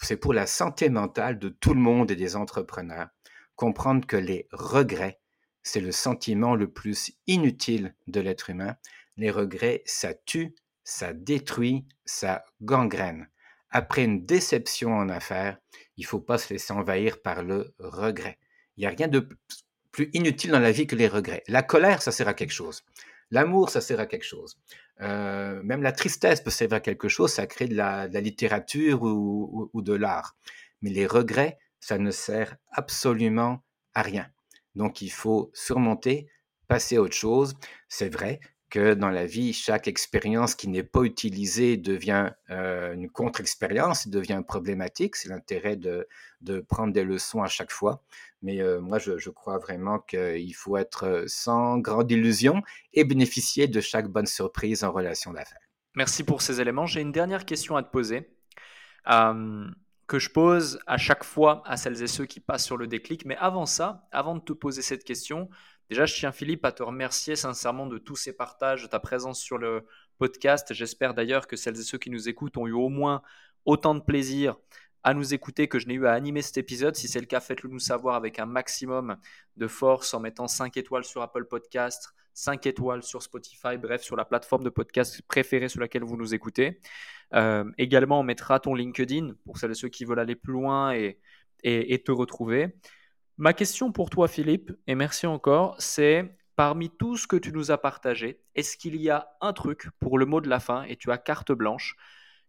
c'est pour la santé mentale de tout le monde et des entrepreneurs, comprendre que les regrets, c'est le sentiment le plus inutile de l'être humain les regrets, ça tue, ça détruit, ça gangrène. Après une déception en affaires, il ne faut pas se laisser envahir par le regret. Il n'y a rien de plus inutile dans la vie que les regrets. La colère, ça sert à quelque chose. L'amour, ça sert à quelque chose. Euh, même la tristesse peut servir à quelque chose, ça crée de la, littérature ou, ou de l'art. Mais les regrets, ça ne sert absolument à rien. Donc il faut surmonter, passer à autre chose. C'est vrai, que dans la vie, chaque expérience qui n'est pas utilisée devient euh, une contre-expérience, devient problématique. C'est l'intérêt de, prendre des leçons à chaque fois. Mais euh, moi, je, crois vraiment qu'il faut être sans grande illusion et bénéficier de chaque bonne surprise en relation d'affaires. Merci pour ces éléments. J'ai une dernière question à te poser. Euh, que je pose à chaque fois à celles et ceux qui passent sur le déclic. Mais avant ça, avant de te poser cette question, Déjà, je tiens Philippe à te remercier sincèrement de tous ces partages, de ta présence sur le podcast. J'espère d'ailleurs que celles et ceux qui nous écoutent ont eu au moins autant de plaisir à nous écouter que je n'ai eu à animer cet épisode. Si c'est le cas, faites-le nous savoir avec un maximum de force en mettant 5 étoiles sur Apple Podcast, 5 étoiles sur Spotify, bref, sur la plateforme de podcast préférée sur laquelle vous nous écoutez. Euh, également, on mettra ton LinkedIn pour celles et ceux qui veulent aller plus loin et, et te retrouver. Ma question pour toi, Philippe, et merci encore, c'est parmi tout ce que tu nous as partagé, est-ce qu'il y a un truc pour le mot de la fin, et tu as carte blanche,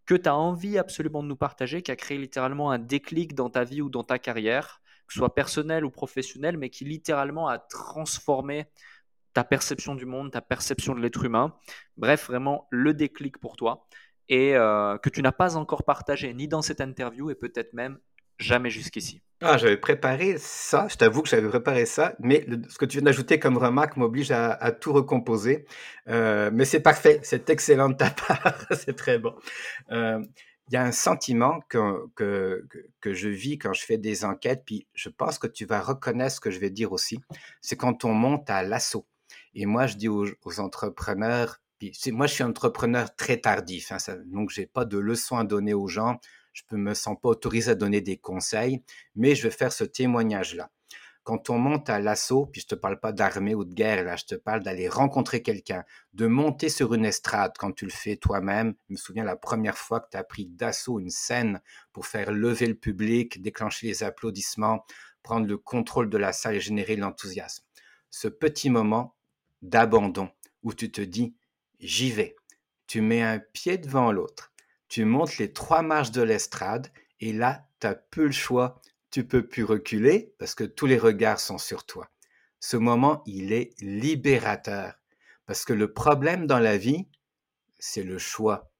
que tu as envie absolument de nous partager, qui a créé littéralement un déclic dans ta vie ou dans ta carrière, que ce soit personnel ou professionnel, mais qui littéralement a transformé ta perception du monde, ta perception de l'être humain. Bref, vraiment le déclic pour toi et euh, que tu n'as pas encore partagé ni dans cette interview et peut-être même jamais jusqu'ici. Ah, j'avais préparé ça, je t'avoue que j'avais préparé ça, mais ce que tu viens d'ajouter comme remarque m'oblige à, tout recomposer. Euh, mais c'est parfait, c'est excellent de ta part, c'est très bon. Euh, il y a un sentiment que, que, que, je vis quand je fais des enquêtes, puis je pense que tu vas reconnaître ce que je vais dire aussi, c'est quand on monte à l'assaut. Et moi, je dis aux, entrepreneurs, puis moi, je suis entrepreneur très tardif, hein, ça, donc j'ai pas de leçons à donner aux gens je ne me sens pas autorisé à donner des conseils, mais je vais faire ce témoignage-là. Quand on monte à l'assaut, puis je te parle pas d'armée ou de guerre, là, je te parle d'aller rencontrer quelqu'un, de monter sur une estrade quand tu le fais toi-même. Je me souviens la première fois que tu as pris d'assaut une scène pour faire lever le public, déclencher les applaudissements, prendre le contrôle de la salle et générer l'enthousiasme. Ce petit moment d'abandon où tu te dis, j'y vais. Tu mets un pied devant l'autre tu montes les trois marches de l'estrade et là, tu n'as plus le choix. Tu peux plus reculer parce que tous les regards sont sur toi. Ce moment, il est libérateur parce que le problème dans la vie, c'est le choix.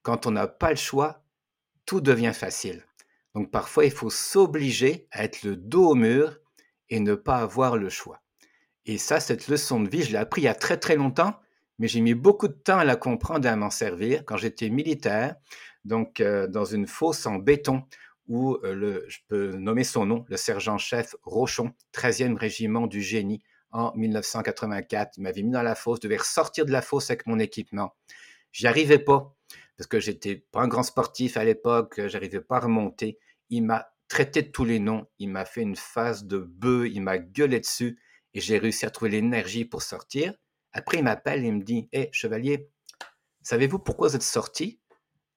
Quand on n'a pas le choix, tout devient facile. Donc parfois, il faut s'obliger à être le dos au mur et ne pas avoir le choix. Et ça, cette leçon de vie, je l'ai appris il y a très très longtemps mais j'ai mis beaucoup de temps à la comprendre et à m'en servir quand j'étais militaire, donc euh, dans une fosse en béton où euh, je peux nommer son nom, le sergent-chef Rochon, 13e régiment du génie en 1984. Il m'avait mis dans la fosse, je devais ressortir de la fosse avec mon équipement. J'y arrivais pas parce que j'étais pas un grand sportif à l'époque, j'arrivais pas à remonter. Il m'a traité de tous les noms, il m'a fait une phase de bœuf, il m'a gueulé dessus et j'ai réussi à trouver l'énergie pour sortir. Après, il m'appelle et il me dit Hé, chevalier, savez-vous pourquoi vous êtes sorti?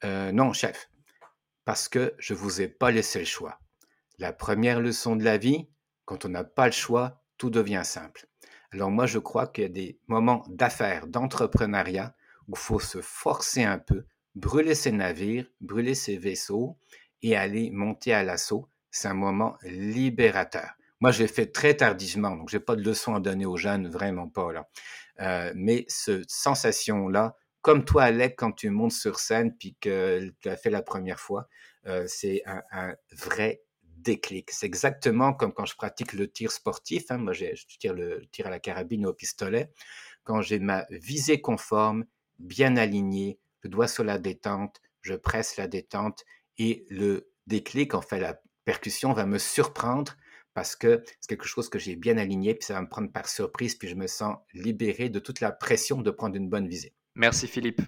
Euh, Non, chef, parce que je ne vous ai pas laissé le choix. La première leçon de la vie, quand on n'a pas le choix, tout devient simple. Alors moi, je crois qu'il y a des moments d'affaires, d'entrepreneuriat, où il faut se forcer un peu brûler ses navires, brûler ses vaisseaux et aller monter à l'assaut, c'est un moment libérateur. Moi, je l'ai fait très tardivement, donc je n'ai pas de leçon à donner aux jeunes, vraiment pas. Euh, mais cette sensation-là, comme toi, Alec, quand tu montes sur scène puis que tu as fait la première fois, euh, c'est un, vrai déclic. C'est exactement comme quand je pratique le tir sportif. Hein. Moi, je tire le tir à la carabine ou au pistolet. Quand j'ai ma visée conforme, bien alignée, le doigt sur la détente, je presse la détente et le déclic, en fait, la percussion va me surprendre parce que c'est quelque chose que j'ai bien aligné, puis ça va me prendre par surprise, puis je me sens libéré de toute la pression de prendre une bonne visée. Merci Philippe.